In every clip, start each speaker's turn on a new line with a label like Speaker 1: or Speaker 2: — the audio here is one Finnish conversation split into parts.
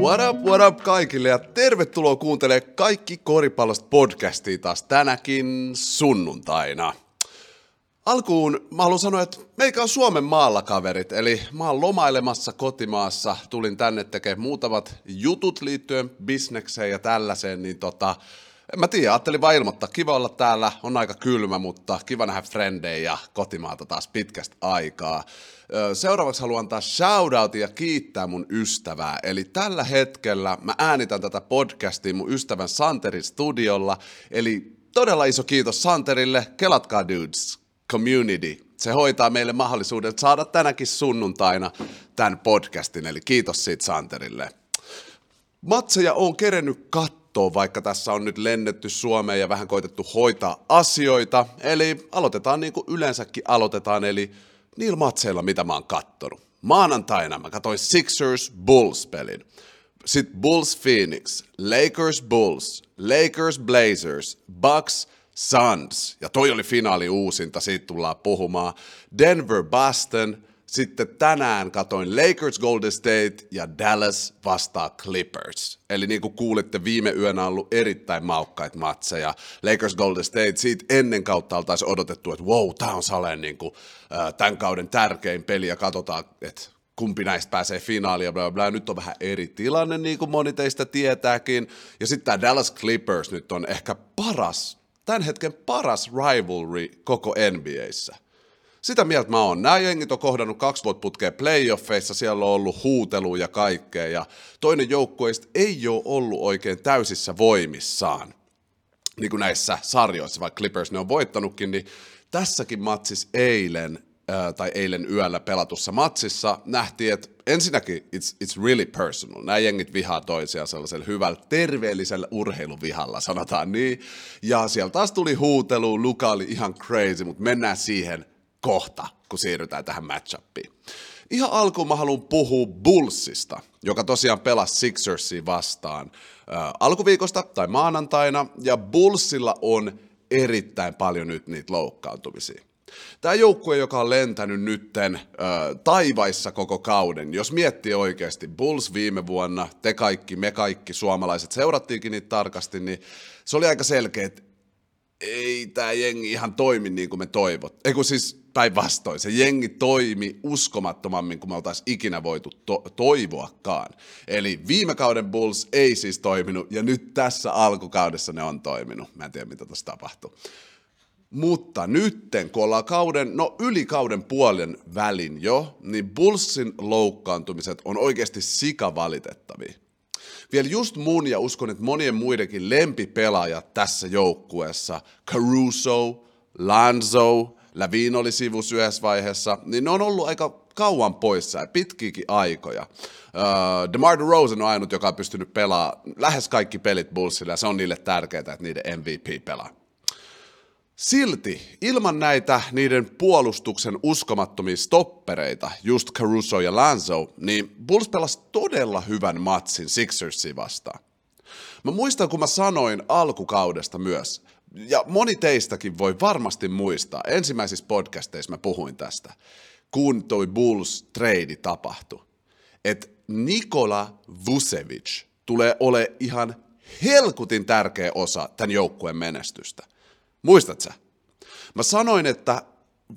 Speaker 1: What up, what up kaikille ja tervetuloa kuuntelemaan kaikki koripallosta podcastia taas tänäkin sunnuntaina. Alkuun mä haluan sanoa, että meikä on Suomen maalla kaverit, eli mä oon lomailemassa kotimaassa, tulin tänne tekemään muutamat jutut liittyen bisnekseen ja tällaiseen, niin tota, en mä tiedä, ajattelin vaan ilmoittaa, kiva olla täällä, on aika kylmä, mutta kiva nähdä frendejä ja kotimaata taas pitkästä aikaa. Seuraavaksi haluan antaa shoutoutin ja kiittää mun ystävää. Eli tällä hetkellä mä äänitän tätä podcastia mun ystävän Santerin studiolla. Eli todella iso kiitos Santerille. Kelatkaa dudes, community. Se hoitaa meille mahdollisuuden saada tänäkin sunnuntaina tämän podcastin. Eli kiitos siitä Santerille. Matseja on kerennyt katsoa, vaikka tässä on nyt lennetty Suomeen ja vähän koitettu hoitaa asioita. Eli aloitetaan niin kuin yleensäkin aloitetaan, eli niillä matseilla, mitä mä oon kattonut. Maanantaina mä katsoin Sixers Bulls-pelin. Sitten Bulls Phoenix, Lakers Bulls, Lakers Blazers, Bucks Suns. Ja toi oli finaali uusinta, siitä tullaan puhumaan. Denver Boston, sitten tänään katoin Lakers Golden State ja Dallas vastaa Clippers. Eli niin kuin kuulitte, viime yönä on ollut erittäin maukkaita matseja. Lakers Golden State, siitä ennen kautta oltaisiin odotettu, että wow, tämä on saleen niin kuin, äh, tämän kauden tärkein peli ja katsotaan, että kumpi näistä pääsee finaaliin ja bla, bla, Nyt on vähän eri tilanne, niin kuin moni teistä tietääkin. Ja sitten tämä Dallas Clippers nyt on ehkä paras, tämän hetken paras rivalry koko NBAssä sitä mieltä mä oon. Nämä jengit on kohdannut kaksi vuotta putkeen playoffeissa, siellä on ollut huutelu ja kaikkea, ja toinen joukkueista ei ole ollut oikein täysissä voimissaan, niin kuin näissä sarjoissa, vaikka Clippers ne on voittanutkin, niin tässäkin matsissa eilen, äh, tai eilen yöllä pelatussa matsissa nähtiin, että ensinnäkin it's, it's really personal. Nämä jengit vihaa toisiaan sellaisella hyvällä, terveellisellä urheiluvihalla, sanotaan niin. Ja siellä taas tuli huutelu, Luka oli ihan crazy, mutta mennään siihen kohta, kun siirrytään tähän matchappiin. Ihan alkuun mä haluan puhua Bullsista, joka tosiaan pelasi Sixersia vastaan äh, alkuviikosta tai maanantaina, ja Bullsilla on erittäin paljon nyt niitä loukkaantumisia. Tämä joukkue, joka on lentänyt nytten äh, taivaissa koko kauden, jos miettii oikeasti, Bulls viime vuonna, te kaikki, me kaikki suomalaiset seurattiinkin niitä tarkasti, niin se oli aika selkeä, että ei tämä jengi ihan toimi niin kuin me toivot. Eikö siis päinvastoin, se jengi toimi uskomattomammin kuin me oltaisiin ikinä voitu to- toivoakaan. Eli viime kauden Bulls ei siis toiminut, ja nyt tässä alkukaudessa ne on toiminut. Mä en tiedä, mitä tässä tapahtuu. Mutta nytten, kun ollaan kauden, no yli kauden puolen välin jo, niin Bullsin loukkaantumiset on oikeasti sikavalitettavia. Vielä just mun ja uskon, että monien muidenkin lempipelaajat tässä joukkueessa, Caruso, Lanzo, Lavin oli sivus yhdessä vaiheessa, niin ne on ollut aika kauan poissa ja pitkiäkin aikoja. Uh, DeMar DeRozan on ainut, joka on pystynyt pelaamaan lähes kaikki pelit Bullsille ja se on niille tärkeää, että niiden MVP pelaa. Silti, ilman näitä niiden puolustuksen uskomattomia stoppereita, just Caruso ja Lanzo, niin Bulls pelasi todella hyvän matsin Sixersia vastaan. Mä muistan, kun mä sanoin alkukaudesta myös, ja moni teistäkin voi varmasti muistaa, ensimmäisissä podcasteissa mä puhuin tästä, kun toi Bulls trade tapahtui, että Nikola Vucevic tulee ole ihan helkutin tärkeä osa tämän joukkueen menestystä. Muistat sä? Mä sanoin, että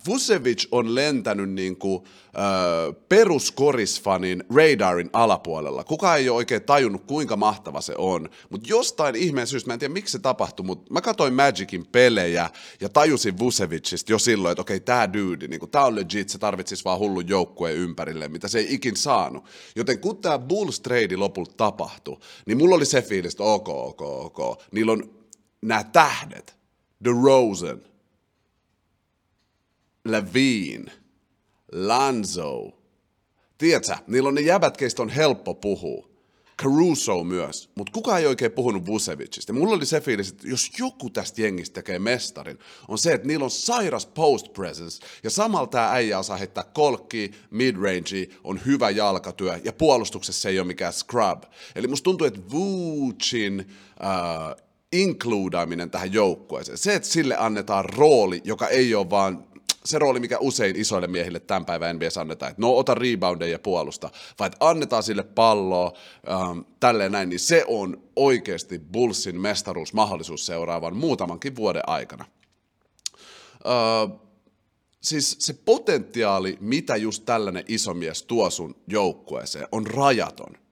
Speaker 1: Vucevic on lentänyt niin kuin, äh, peruskorisfanin radarin alapuolella. Kuka ei ole oikein tajunnut, kuinka mahtava se on. Mutta jostain ihmeen syystä, mä en tiedä miksi se tapahtui, mutta mä katsoin Magicin pelejä ja tajusin Vucevicista jo silloin, että okei, tämä dude, niin tämä on legit, se tarvitsisi vaan hullun joukkueen ympärille, mitä se ei ikin saanut. Joten kun tämä Bulls trade lopulta tapahtui, niin mulla oli se fiilis, että ok, ok, ok. Niillä on nämä tähdet, The Rosen, Levine, Lanzo. Tiedätkö, niillä on ne jäbät, keistä on helppo puhua. Caruso myös, mutta kukaan ei oikein puhunut Vucevicista. Mulla oli se fiilis, että jos joku tästä jengistä tekee mestarin, on se, että niillä on sairas post presence, ja samalla tämä äijä osaa heittää kolkki, midrange, on hyvä jalkatyö, ja puolustuksessa ei ole mikään scrub. Eli musta tuntuu, että Vucin uh, inkluudaaminen tähän joukkueeseen, se, että sille annetaan rooli, joka ei ole vaan se rooli, mikä usein isoille miehille tämän päivän NBA annetaan, että no ota reboundeja ja puolusta, vai että annetaan sille palloa, ähm, tälleen näin, niin se on oikeasti Bullsin mestaruusmahdollisuus seuraavan muutamankin vuoden aikana. Äh, siis se potentiaali, mitä just tällainen iso mies tuo sun joukkueeseen, on rajaton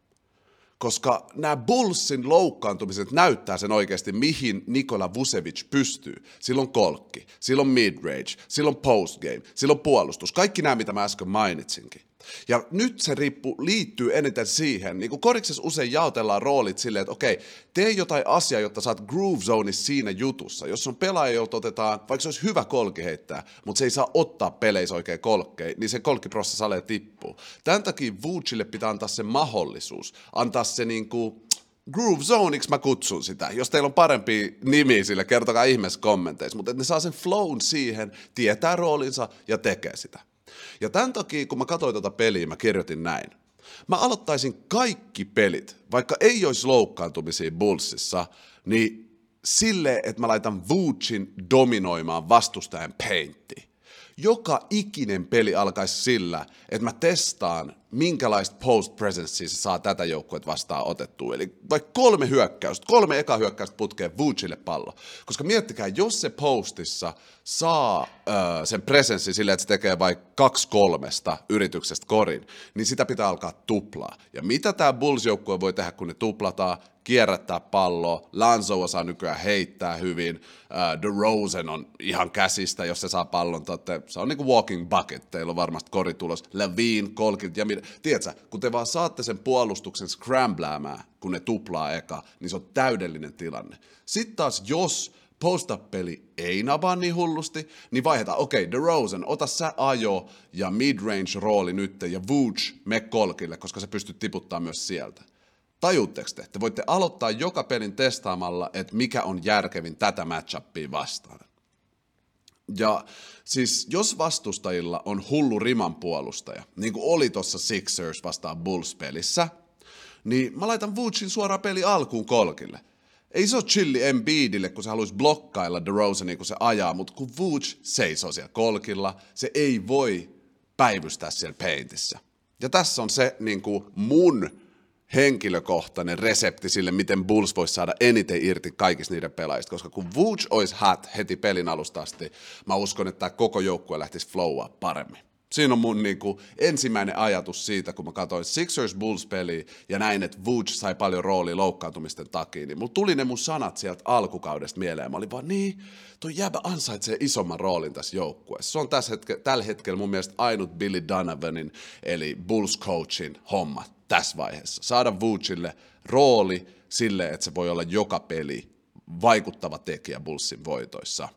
Speaker 1: koska nämä Bullsin loukkaantumiset näyttää sen oikeasti, mihin Nikola Vucevic pystyy. Silloin kolkki, silloin midrange, silloin postgame, silloin puolustus. Kaikki nämä, mitä mä äsken mainitsinkin. Ja nyt se riippu, liittyy eniten siihen, niin kuin koriksessa usein jaotellaan roolit silleen, että okei, tee jotain asiaa, jotta saat groove zoneissa siinä jutussa. Jos on pelaaja, jolta otetaan, vaikka se olisi hyvä kolki heittää, mutta se ei saa ottaa peleissä oikein kolkkeja, niin se kolkkiprossa salee tippuu. Tämän takia Vucille pitää antaa se mahdollisuus, antaa se niin kuin, Groove Zoneiksi mä kutsun sitä. Jos teillä on parempi nimi sille, kertokaa ihmeessä kommenteissa. Mutta ne saa sen flown siihen, tietää roolinsa ja tekee sitä. Ja tämän takia, kun mä katsoin tuota peliä, mä kirjoitin näin. Mä aloittaisin kaikki pelit, vaikka ei olisi loukkaantumisia Bullsissa, niin sille, että mä laitan Vucin dominoimaan vastustajan paintti. Joka ikinen peli alkaisi sillä, että mä testaan minkälaista post presencea se saa tätä joukkuetta vastaan otettua. Eli vaikka kolme hyökkäystä, kolme eka hyökkäystä putkeen Vucille pallo. Koska miettikää, jos se postissa saa öö, sen presenssi silleen, että se tekee vaikka kaksi kolmesta yrityksestä korin, niin sitä pitää alkaa tuplaa. Ja mitä tämä Bulls-joukkue voi tehdä, kun ne tuplataan? kierrättää palloa, Lanzo osaa nykyään heittää hyvin, uh, Rosen on ihan käsistä, jos se saa pallon, totte, se on niinku walking bucket, teillä on varmasti koritulos, Levine, Kolkit ja mitä, tiedätkö, kun te vaan saatte sen puolustuksen scrambläämään, kun ne tuplaa eka, niin se on täydellinen tilanne. Sitten taas, jos post-up-peli ei nabaa niin hullusti, niin vaihdetaan, okei, okay, Rosen, ota sä ajo ja mid-range rooli nyt ja Vooch me kolkille, koska se pystyt tiputtaa myös sieltä. Tajuutteko te? Te voitte aloittaa joka pelin testaamalla, että mikä on järkevin tätä matchuppia vastaan. Ja siis jos vastustajilla on hullu riman puolustaja, niin kuin oli tuossa Sixers vastaan Bulls-pelissä, niin mä laitan Vucin suoraan peli alkuun kolkille. Ei se ole chilli Embiidille, kun se haluaisi blokkailla DeRozania, kun se ajaa, mutta kun Vuc seisoo siellä kolkilla, se ei voi päivystää siellä paintissä. Ja tässä on se niin kuin mun henkilökohtainen resepti sille, miten Bulls voisi saada eniten irti kaikista niiden pelaajista, koska kun Vooch olisi hat heti pelin alusta asti, mä uskon, että tämä koko joukkue lähtisi flowaa paremmin. Siinä on mun niin kuin, ensimmäinen ajatus siitä, kun mä katsoin Sixers Bulls-peliä ja näin, että Vooch sai paljon roolia loukkaantumisten takia, niin mulla tuli ne mun sanat sieltä alkukaudesta mieleen. Mä olin vaan, niin, toi jäbä ansaitsee isomman roolin tässä joukkueessa. Se on tässä hetke, tällä hetkellä mun mielestä ainut Billy Donovanin, eli Bulls coachin homma tässä vaiheessa. Saada Vucille rooli sille, että se voi olla joka peli vaikuttava tekijä Bullsin voitoissa.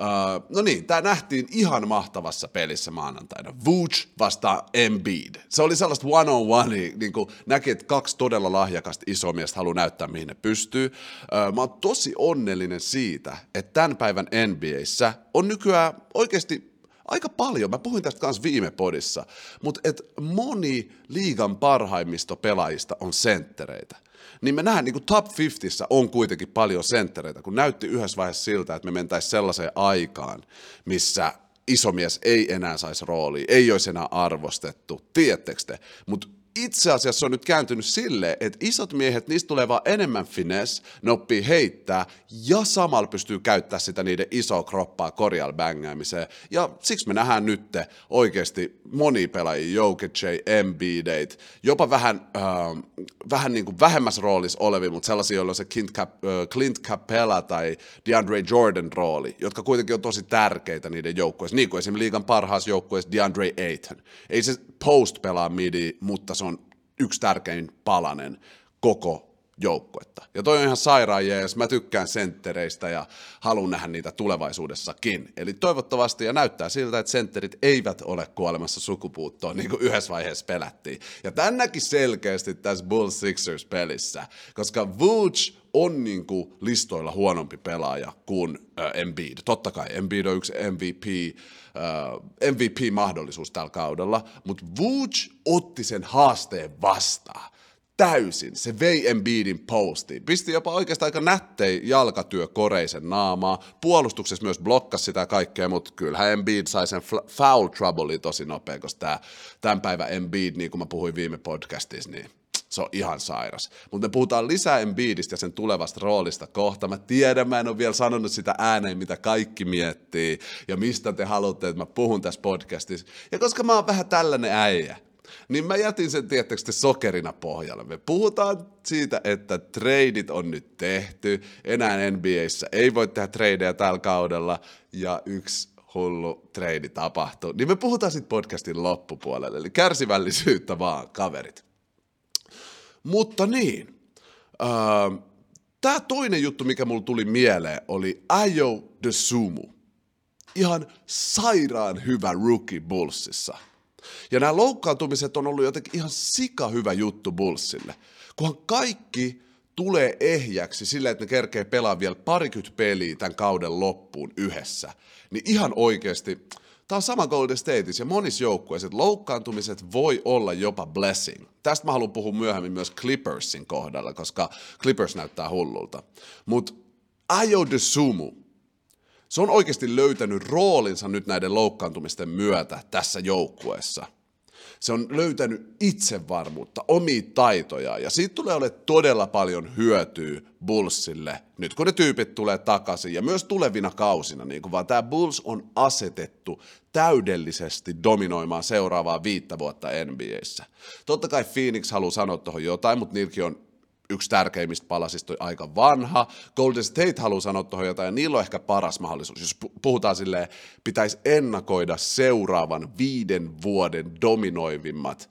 Speaker 1: Uh, no niin, tämä nähtiin ihan mahtavassa pelissä maanantaina. Vooch vastaan Embiid. Se oli sellaista one on one, niin kuin näki, että kaksi todella lahjakasta isoa miestä haluaa näyttää, mihin ne pystyy. Uh, mä oon tosi onnellinen siitä, että tämän päivän NBAssä on nykyään oikeasti aika paljon, mä puhuin tästä kanssa viime podissa, mutta et moni liigan parhaimmista pelaajista on senttereitä. Niin me nähdään, niin kuin top 50 on kuitenkin paljon senttereitä, kun näytti yhdessä vaiheessa siltä, että me mentäisiin sellaiseen aikaan, missä isomies ei enää saisi roolia, ei olisi enää arvostettu, tiedättekö te? Mutta itse asiassa on nyt kääntynyt silleen, että isot miehet, niistä tulee vaan enemmän finesse, ne oppii heittää ja samalla pystyy käyttämään sitä niiden isoa kroppaa korjal bängäämiseen. Ja siksi me nähdään nyt oikeasti moni pelaajia, Jokic, Embiideit, jopa vähän, äh, vähän niin kuin vähemmässä roolissa olevia, mutta sellaisia, joilla on se Clint, Cap, äh, Clint Capella tai DeAndre Jordan rooli, jotka kuitenkin on tosi tärkeitä niiden joukkueissa, niin kuin esimerkiksi liigan parhaassa joukkueessa DeAndre Ayton. Ei se post pelaa midi, mutta se yksi tärkein palanen koko joukkuetta. Ja toi on ihan sairaan jees. Mä tykkään senttereistä ja haluan nähdä niitä tulevaisuudessakin. Eli toivottavasti ja näyttää siltä, että sentterit eivät ole kuolemassa sukupuuttoon, niin kuin yhdessä vaiheessa pelättiin. Ja tän näki selkeästi tässä Bulls Sixers-pelissä, koska Vooch on niin kuin listoilla huonompi pelaaja kuin äh, Embiid. Totta kai Embiid on yksi MVP, äh, MVP-mahdollisuus tällä kaudella, mutta Vooch otti sen haasteen vastaan täysin. Se vei Embiidin postiin. Pisti jopa oikeastaan aika nättei jalkatyö koreisen naamaa. Puolustuksessa myös blokkasi sitä kaikkea, mutta kyllähän Embiid sai sen foul trouble tosi nopea, koska tämä, tämän päivän Embiid, niin kuin mä puhuin viime podcastissa, niin se on ihan sairas. Mutta me puhutaan lisää Embiidistä ja sen tulevasta roolista kohta. Mä tiedän, mä en ole vielä sanonut sitä ääneen, mitä kaikki miettii ja mistä te haluatte, että mä puhun tässä podcastissa. Ja koska mä oon vähän tällainen äijä, niin mä jätin sen tietysti sokerina pohjalle. Me puhutaan siitä, että treidit on nyt tehty, enää NBAissä ei voi tehdä tradeja tällä kaudella, ja yksi hullu treidi tapahtuu. Niin me puhutaan sitten podcastin loppupuolelle, eli kärsivällisyyttä vaan, kaverit. Mutta niin, äh, tämä toinen juttu, mikä mulle tuli mieleen, oli Ayo de Sumu. Ihan sairaan hyvä rookie Bullsissa. Ja nämä loukkaantumiset on ollut jotenkin ihan sika hyvä juttu Bullsille, kunhan kaikki tulee ehjäksi sillä, että ne kerkee pelaa vielä parikymmentä peliä tämän kauden loppuun yhdessä, niin ihan oikeasti, tämä on sama Golden Stateissa ja monissa joukkueissa, että loukkaantumiset voi olla jopa blessing. Tästä mä haluan puhua myöhemmin myös Clippersin kohdalla, koska Clippers näyttää hullulta. Mutta Ayo de Sumu, se on oikeasti löytänyt roolinsa nyt näiden loukkaantumisten myötä tässä joukkueessa. Se on löytänyt itsevarmuutta, omia taitoja ja siitä tulee olemaan todella paljon hyötyä Bullsille nyt kun ne tyypit tulee takaisin ja myös tulevina kausina, niin kuin vaan tämä Bulls on asetettu täydellisesti dominoimaan seuraavaa viittä vuotta NBAssä. Totta kai Phoenix haluaa sanoa tuohon jotain, mutta niilläkin on yksi tärkeimmistä palasista on aika vanha. Golden State haluaa sanoa tuohon jotain, ja niillä on ehkä paras mahdollisuus. Jos puhutaan silleen, pitäisi ennakoida seuraavan viiden vuoden dominoivimmat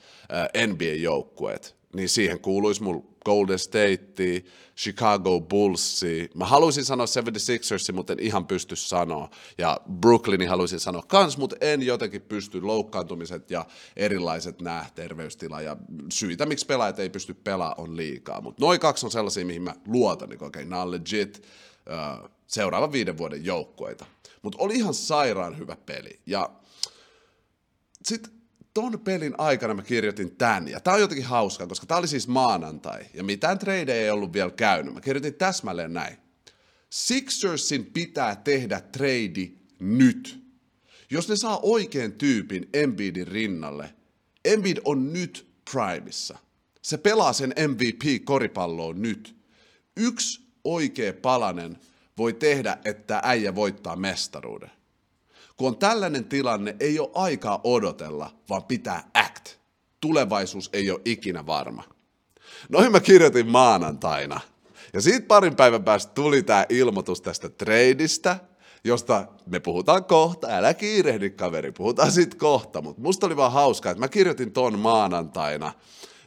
Speaker 1: NBA-joukkueet, niin siihen kuuluisi mulla Golden State, Chicago Bulls. Mä haluaisin sanoa 76ers, mutta en ihan pysty sanoa. Ja Brooklynin haluaisin sanoa kans, mutta en jotenkin pysty loukkaantumiset ja erilaiset nämä terveystila ja syitä, miksi pelaajat ei pysty pelaamaan on liikaa. Mutta noin kaksi on sellaisia, mihin mä luotan, niin okei, okay, legit uh, seuraavan viiden vuoden joukkueita. Mutta oli ihan sairaan hyvä peli. Ja sitten ton pelin aikana mä kirjoitin tän, ja tää on jotenkin hauskaa, koska tää oli siis maanantai, ja mitään tradeja ei ollut vielä käynyt. Mä kirjoitin täsmälleen näin. Sixersin pitää tehdä trade nyt. Jos ne saa oikean tyypin Embiidin rinnalle, Embiid on nyt primissa. Se pelaa sen MVP-koripalloon nyt. Yksi oikea palanen voi tehdä, että äijä voittaa mestaruuden. Kun on tällainen tilanne, ei ole aikaa odotella, vaan pitää act. Tulevaisuus ei ole ikinä varma. Noin mä kirjoitin maanantaina. Ja siitä parin päivän päästä tuli tämä ilmoitus tästä tradeista, josta me puhutaan kohta, älä kiirehdi kaveri, puhutaan siitä kohta, mutta musta oli vaan hauskaa, että mä kirjoitin ton maanantaina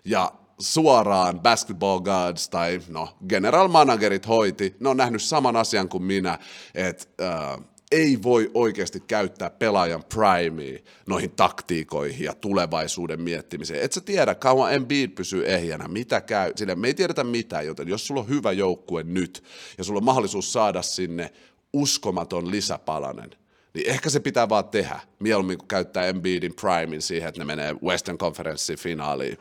Speaker 1: ja suoraan Basketball Gods tai no general managerit hoiti, ne on nähnyt saman asian kuin minä, että äh, ei voi oikeasti käyttää pelaajan primea noihin taktiikoihin ja tulevaisuuden miettimiseen. Et sä tiedä, kauan Embiid pysyy ehjänä, mitä käy, sille me ei tiedetä mitään, joten jos sulla on hyvä joukkue nyt ja sulla on mahdollisuus saada sinne uskomaton lisäpalanen, niin ehkä se pitää vaan tehdä, mieluummin kuin käyttää Embiidin primein siihen, että ne menee Western Conferencein finaaliin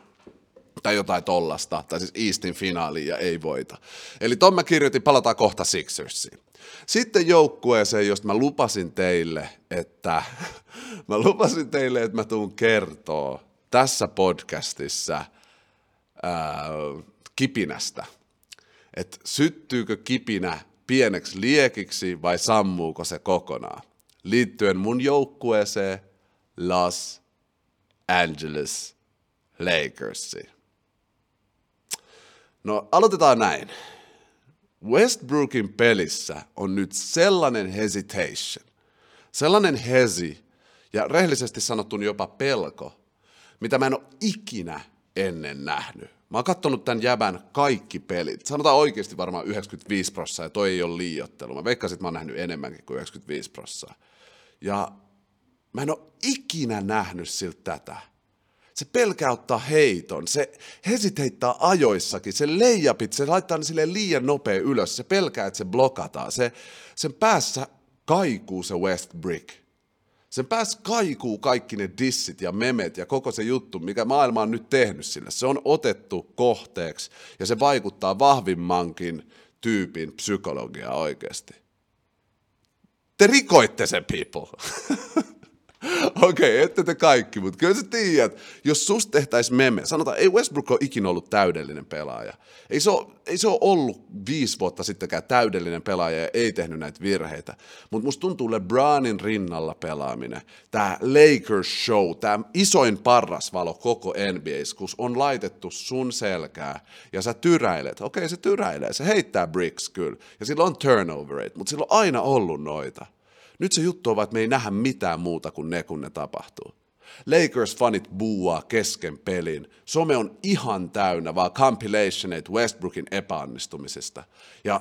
Speaker 1: tai jotain tollasta, tai siis Eastin finaaliin ja ei voita. Eli ton mä kirjoitin, palataan kohta Sixersiin. Sitten joukkueeseen, josta mä lupasin teille, että mä lupasin teille, että mä tuun kertoa tässä podcastissa ää, kipinästä. Että syttyykö kipinä pieneksi liekiksi vai sammuuko se kokonaan. Liittyen mun joukkueeseen Los Angeles Lakersiin. No aloitetaan näin. Westbrookin pelissä on nyt sellainen hesitation, sellainen hesi ja rehellisesti sanottuna jopa pelko, mitä mä en ole ikinä ennen nähnyt. Mä oon kattonut tämän jäbän kaikki pelit. Sanotaan oikeasti varmaan 95 prosenttia, ja toi ei ole liiottelu. Mä veikkasin, että mä oon nähnyt enemmänkin kuin 95 prosenttia. Ja mä en ole ikinä nähnyt siltä tätä. Se pelkää ottaa heiton, se hesiteittää ajoissakin, se leijapit, se laittaa ne sille liian nopea ylös, se pelkää, että se blokataan, se, sen päässä kaikuu se West Brick. Sen päässä kaikuu kaikki ne dissit ja memet ja koko se juttu, mikä maailma on nyt tehnyt sille. Se on otettu kohteeksi ja se vaikuttaa vahvimmankin tyypin psykologiaa oikeasti. Te rikoitte sen people. Okei, okay, ette te kaikki, mutta kyllä sä tiedät, jos susta tehtäisiin meme, sanotaan, ei Westbrook ole ikinä ollut täydellinen pelaaja. Ei se ole, ei se ole ollut viisi vuotta sittenkään täydellinen pelaaja ja ei tehnyt näitä virheitä. Mutta musta tuntuu LeBronin rinnalla pelaaminen, tämä Lakers show, tämä isoin parrasvalo koko NBA, kun on laitettu sun selkää ja sä tyräilet. Okei, okay, se tyräilee, se heittää bricks kyllä ja sillä on turnover rate, mutta sillä on aina ollut noita. Nyt se juttu on vaan, että me ei nähdä mitään muuta kuin ne, kun ne tapahtuu. Lakers-fanit buuaa kesken pelin. Some on ihan täynnä vaan compilationeita Westbrookin epäonnistumisesta. Ja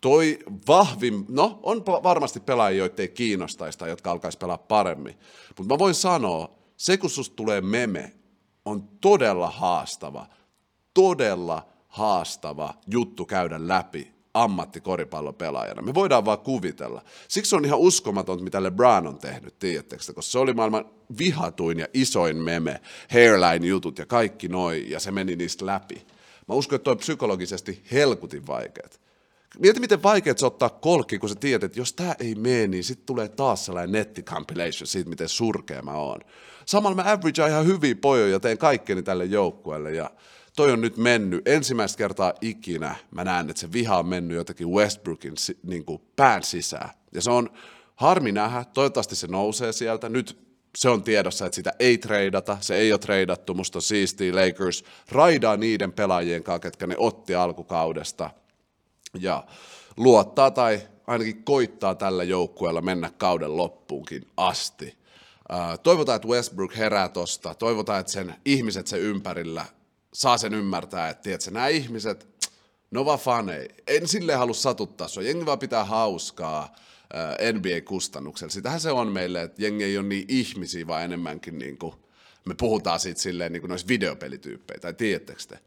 Speaker 1: toi vahvin, no on varmasti pelaajia, joita ei kiinnostaisi tai jotka alkaisi pelaa paremmin. Mutta mä voin sanoa, se kun susta tulee meme, on todella haastava, todella haastava juttu käydä läpi ammattikoripallopelaajana. Me voidaan vaan kuvitella. Siksi on ihan uskomaton, mitä LeBron on tehnyt, tiedättekö, koska se oli maailman vihatuin ja isoin meme, hairline-jutut ja kaikki noin, ja se meni niistä läpi. Mä uskon, että toi on psykologisesti helkutin vaikeat. Mieti, miten vaikeat se ottaa kolkki, kun sä tiedät, että jos tämä ei mene, niin sitten tulee taas sellainen netticompilation siitä, miten surkea mä oon. Samalla mä average ihan hyviä pojoja ja teen kaikkeni tälle joukkueelle. Ja toi on nyt mennyt. Ensimmäistä kertaa ikinä, mä näen, että se viha on mennyt jotenkin Westbrookin niin kuin pään sisään. Ja se on harmi nähdä, toivottavasti se nousee sieltä. Nyt se on tiedossa, että sitä ei treidata, se ei ole treidattu, musta on siistiä. Lakers raidaa niiden pelaajien kanssa, ketkä ne otti alkukaudesta. Ja luottaa tai ainakin koittaa tällä joukkueella mennä kauden loppuunkin asti. Toivotaan, että Westbrook herää tosta, toivotaan, että sen ihmiset sen ympärillä saa sen ymmärtää, että tiedätkö, nämä ihmiset, ne on vaan fanei. En silleen halua satuttaa sua, jengi vaan pitää hauskaa äh, NBA-kustannuksella. Sitähän se on meille, että jengi ei ole niin ihmisiä, vaan enemmänkin niin kuin, me puhutaan siitä silleen niin kuin noissa videopelityyppejä, tai tiedättekö te?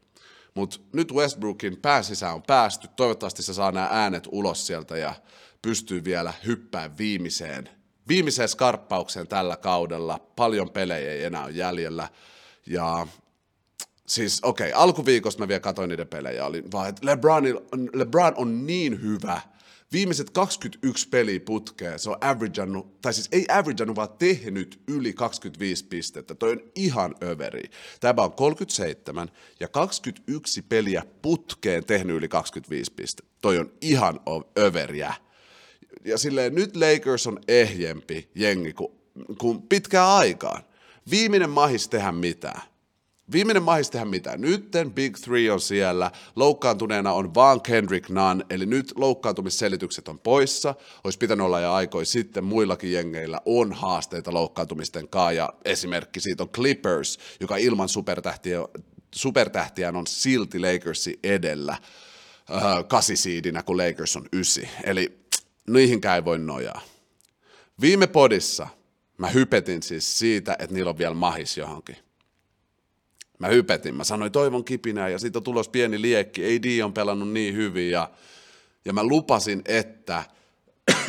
Speaker 1: Mutta nyt Westbrookin pääsisään on päästy, toivottavasti se saa nämä äänet ulos sieltä ja pystyy vielä hyppää viimeiseen, viimeiseen skarppaukseen tällä kaudella. Paljon pelejä ei enää ole jäljellä. Ja siis okei, okay, alkuviikosta mä vielä katsoin niiden pelejä, oli vaan, että LeBron, LeBron on niin hyvä, viimeiset 21 peliä putkeen, se on averagannut, tai siis ei averagannut, vaan tehnyt yli 25 pistettä. Toi on ihan överi. Tämä on 37 ja 21 peliä putkeen tehnyt yli 25 pistettä. Toi on ihan överiä. Ja silleen nyt Lakers on ehjempi jengi kuin, kuin pitkään aikaan. Viimeinen mahis tehdä mitään. Viimeinen mahis tehdä mitään. Nytten Big Three on siellä, loukkaantuneena on vaan Kendrick Nunn, eli nyt loukkaantumisselitykset on poissa. Olisi pitänyt olla jo aikoi sitten, muillakin jengeillä on haasteita loukkaantumisten kanssa, ja esimerkki siitä on Clippers, joka ilman supertähtiä, supertähtiään on silti Lakersi edellä äh, kasisiidinä, kun Lakers on ysi. Eli niihinkään ei voi nojaa. Viime podissa mä hypetin siis siitä, että niillä on vielä mahis johonkin. Mä hypetin, mä sanoin toivon kipinää ja siitä tulos pieni liekki, ei Di on pelannut niin hyvin ja, ja mä lupasin, että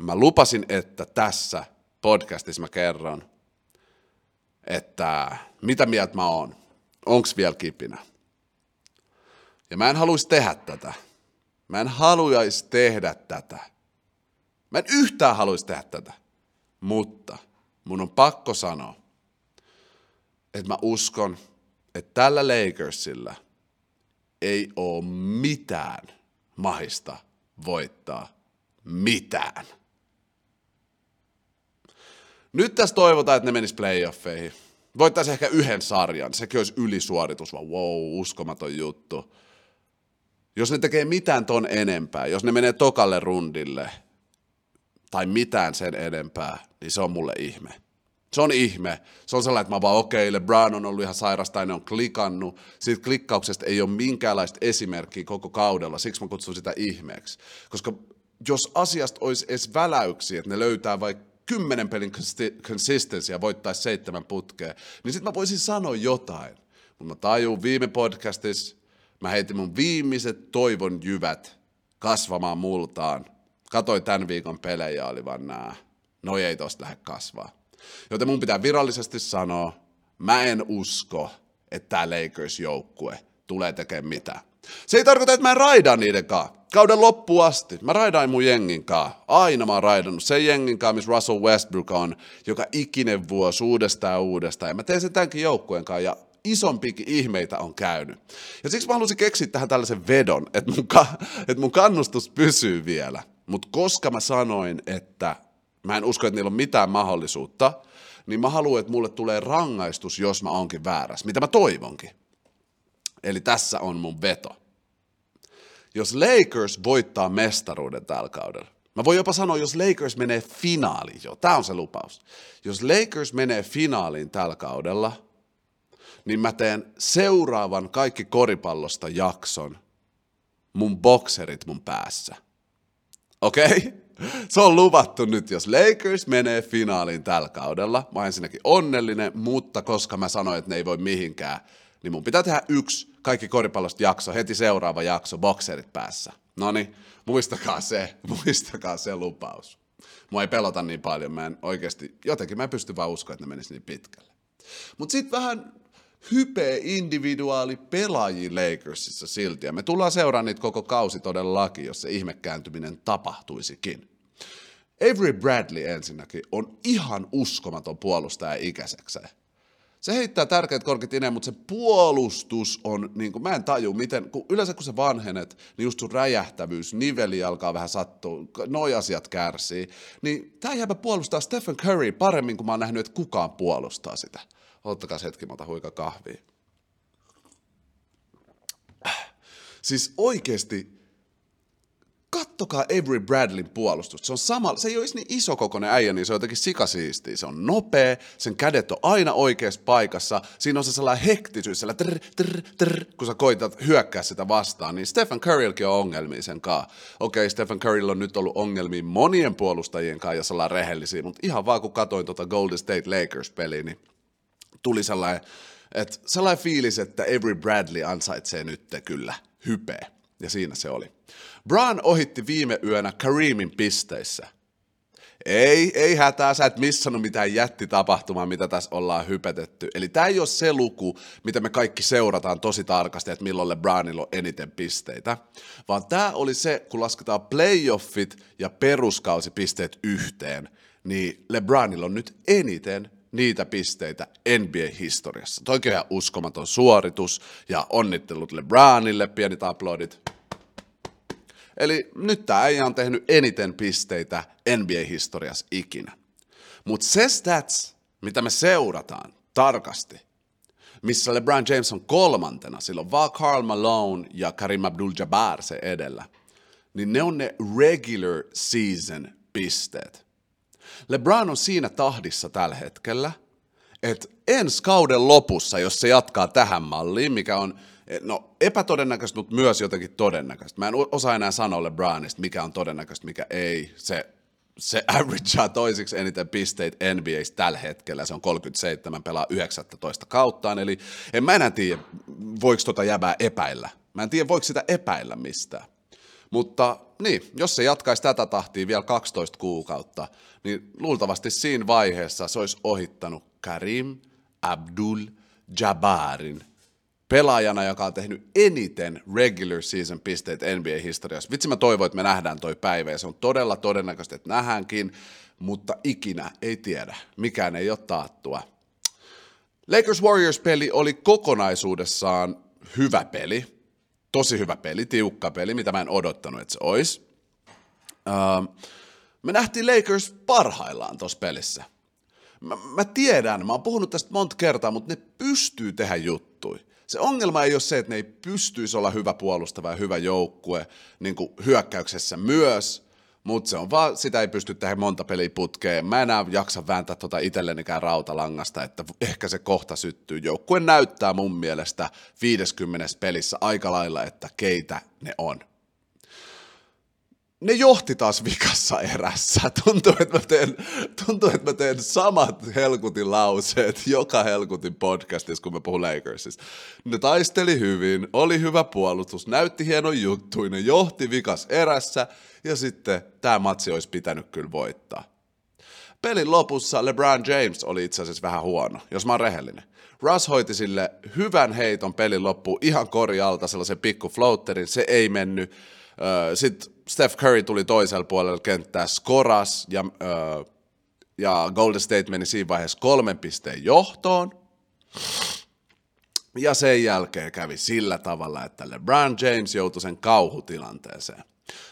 Speaker 1: mä lupasin, että tässä podcastissa mä kerron, että mitä mieltä mä oon, onks vielä kipinä. Ja mä en haluaisi tehdä tätä. Mä en haluaisi tehdä tätä. Mä en yhtään haluaisi tehdä tätä. Mutta mun on pakko sanoa, että mä uskon, että tällä Lakersilla ei ole mitään mahista voittaa mitään. Nyt tässä toivotaan, että ne menis playoffeihin. Voittaisi ehkä yhden sarjan, sekin olisi ylisuoritus, vaan wow, uskomaton juttu. Jos ne tekee mitään ton enempää, jos ne menee tokalle rundille, tai mitään sen enempää, niin se on mulle ihme. Se on ihme. Se on sellainen, että mä vaan okei, okay, LeBron on ollut ihan sairasta ne on klikannut. Siitä klikkauksesta ei ole minkäänlaista esimerkkiä koko kaudella, siksi mä kutsun sitä ihmeeksi. Koska jos asiasta olisi edes väläyksiä, että ne löytää vaikka kymmenen pelin consistency ja voittaisi seitsemän putkea, niin sitten mä voisin sanoa jotain. Mutta mä tajun viime podcastissa, mä heitin mun viimeiset toivon jyvät kasvamaan multaan Katoi tämän viikon pelejä oli vaan nää, no ei tosta lähde kasvaa. Joten mun pitää virallisesti sanoa, mä en usko, että tämä Lakers-joukkue tulee tekemään mitään. Se ei tarkoita, että mä en raida niiden kanssa. Kauden loppuun asti. Mä raidain mun jengin kanssa. Aina mä oon raidannut sen jengin kanssa, missä Russell Westbrook on, joka ikinen vuosi uudestaan ja uudestaan. Ja mä teen sen tämänkin joukkueen kanssa ja isompikin ihmeitä on käynyt. Ja siksi mä halusin keksiä tähän tällaisen vedon, että mun, ka- että mun kannustus pysyy vielä. Mutta koska mä sanoin, että mä en usko, että niillä on mitään mahdollisuutta, niin mä haluan, että mulle tulee rangaistus, jos mä onkin väärässä, mitä mä toivonkin. Eli tässä on mun veto. Jos Lakers voittaa mestaruuden tällä kaudella, mä voin jopa sanoa, jos Lakers menee finaaliin jo, tämä on se lupaus. Jos Lakers menee finaaliin tällä kaudella, niin mä teen seuraavan kaikki koripallosta jakson mun bokserit mun päässä. Okei? Okay? Se on luvattu nyt, jos Lakers menee finaaliin tällä kaudella. Mä oon ensinnäkin onnellinen, mutta koska mä sanoin, että ne ei voi mihinkään, niin mun pitää tehdä yksi kaikki koripallosta jakso, heti seuraava jakso, bokserit päässä. No niin, muistakaa se, muistakaa se lupaus. Mua ei pelota niin paljon, mä en oikeasti, jotenkin mä en pysty vaan uskoa, että ne menisi niin pitkälle. Mutta sitten vähän hype individuaali pelaaji Lakersissa silti, ja me tullaan seuraamaan niitä koko kausi todellakin, jos se ihmekääntyminen tapahtuisikin. Avery Bradley ensinnäkin on ihan uskomaton puolustaja ikäisekseen se heittää tärkeät korkit ineen, mutta se puolustus on, niin kuin, mä en taju, miten, kun yleensä kun sä vanhenet, niin just sun räjähtävyys, niveli alkaa vähän sattua, noi asiat kärsii, niin tää jääpä puolustaa Stephen Curry paremmin kuin mä oon nähnyt, että kukaan puolustaa sitä. Ottakaa hetki, mä otan huika kahvia. Siis oikeesti, kattokaa Avery Bradleyn puolustusta. Se on sama, se ei ole niin iso kokoinen äijä, niin se on jotenkin sikasiistiä. Se on nopea, sen kädet on aina oikeassa paikassa. Siinä on se sellainen hektisyys, sellainen trr, trr, trr, kun sä koitat hyökkää sitä vastaan. Niin Stephen Currylkin on ongelmia sen kanssa. Okei, okay, Stephen Curryl on nyt ollut ongelmia monien puolustajien kanssa, jos ollaan rehellisiä, mutta ihan vaan kun katoin tuota Golden State Lakers-peliä, niin tuli sellainen, että sellainen fiilis, että Avery Bradley ansaitsee nyt kyllä hypeä. Ja siinä se oli. Brown ohitti viime yönä Kareemin pisteissä. Ei, ei hätää, sä et missannut mitään jättitapahtumaa, mitä tässä ollaan hypetetty. Eli tämä ei ole se luku, mitä me kaikki seurataan tosi tarkasti, että milloin LeBronilla on eniten pisteitä, vaan tämä oli se, kun lasketaan playoffit ja peruskausipisteet yhteen, niin LeBronilla on nyt eniten niitä pisteitä NBA-historiassa. Toikin ihan uskomaton suoritus ja onnittelut LeBronille, pienit aplodit. Eli nyt tämä äijä on tehnyt eniten pisteitä NBA-historiassa ikinä. Mutta se stats, mitä me seurataan tarkasti, missä LeBron James on kolmantena, silloin vaan Karl Malone ja Karim Abdul-Jabbar se edellä, niin ne on ne regular season pisteet. LeBron on siinä tahdissa tällä hetkellä, että ensi kauden lopussa, jos se jatkaa tähän malliin, mikä on no, epätodennäköistä, mutta myös jotenkin todennäköistä. Mä en osaa enää sanoa LeBronista, mikä on todennäköistä, mikä ei. Se, se averagea toisiksi eniten pisteitä NBA's tällä hetkellä. Se on 37, pelaa 19 kauttaan, eli en mä enää tiedä, voiko tota jäbää epäillä. Mä en tiedä, voiko sitä epäillä mistään. Mutta niin, jos se jatkaisi tätä tahtia vielä 12 kuukautta, niin luultavasti siinä vaiheessa se olisi ohittanut Karim Abdul Jabbarin pelaajana, joka on tehnyt eniten regular season pisteet NBA-historiassa. Vitsi mä toivon, että me nähdään toi päivä ja se on todella todennäköistä, että nähdäänkin, mutta ikinä ei tiedä. Mikään ei ole taattua. Lakers Warriors-peli oli kokonaisuudessaan hyvä peli tosi hyvä peli, tiukka peli, mitä mä en odottanut, että se olisi. Uh, me nähtiin Lakers parhaillaan tuossa pelissä. Mä, mä tiedän, mä oon puhunut tästä monta kertaa, mutta ne pystyy tehdä juttui. Se ongelma ei ole se, että ne ei pystyisi olla hyvä puolustava ja hyvä joukkue niin kuin hyökkäyksessä myös, mutta se on vaan, sitä ei pysty tehdä monta peliä putkeen. Mä enää jaksa vääntää tota itsellenikään rautalangasta, että ehkä se kohta syttyy. Joukkue näyttää mun mielestä 50 pelissä aika lailla, että keitä ne on. Ne johti taas vikassa erässä. Tuntuu, että mä teen, tuntuu, että mä teen samat helkutin lauseet joka helkutin podcastissa, kun mä puhun Lakersista. Ne taisteli hyvin, oli hyvä puolustus, näytti hieno juttu, ne johti vikas erässä, ja sitten tämä matsi olisi pitänyt kyllä voittaa. Pelin lopussa LeBron James oli itse asiassa vähän huono, jos mä oon rehellinen. Russ hoiti sille hyvän heiton pelin loppuun ihan kori alta sellaisen pikku floaterin, se ei mennyt. Sitten Steph Curry tuli toisella puolella kenttää, skoras ja, ja Golden State meni siinä vaiheessa kolmen pisteen johtoon. Ja sen jälkeen kävi sillä tavalla, että LeBron James joutui sen kauhutilanteeseen.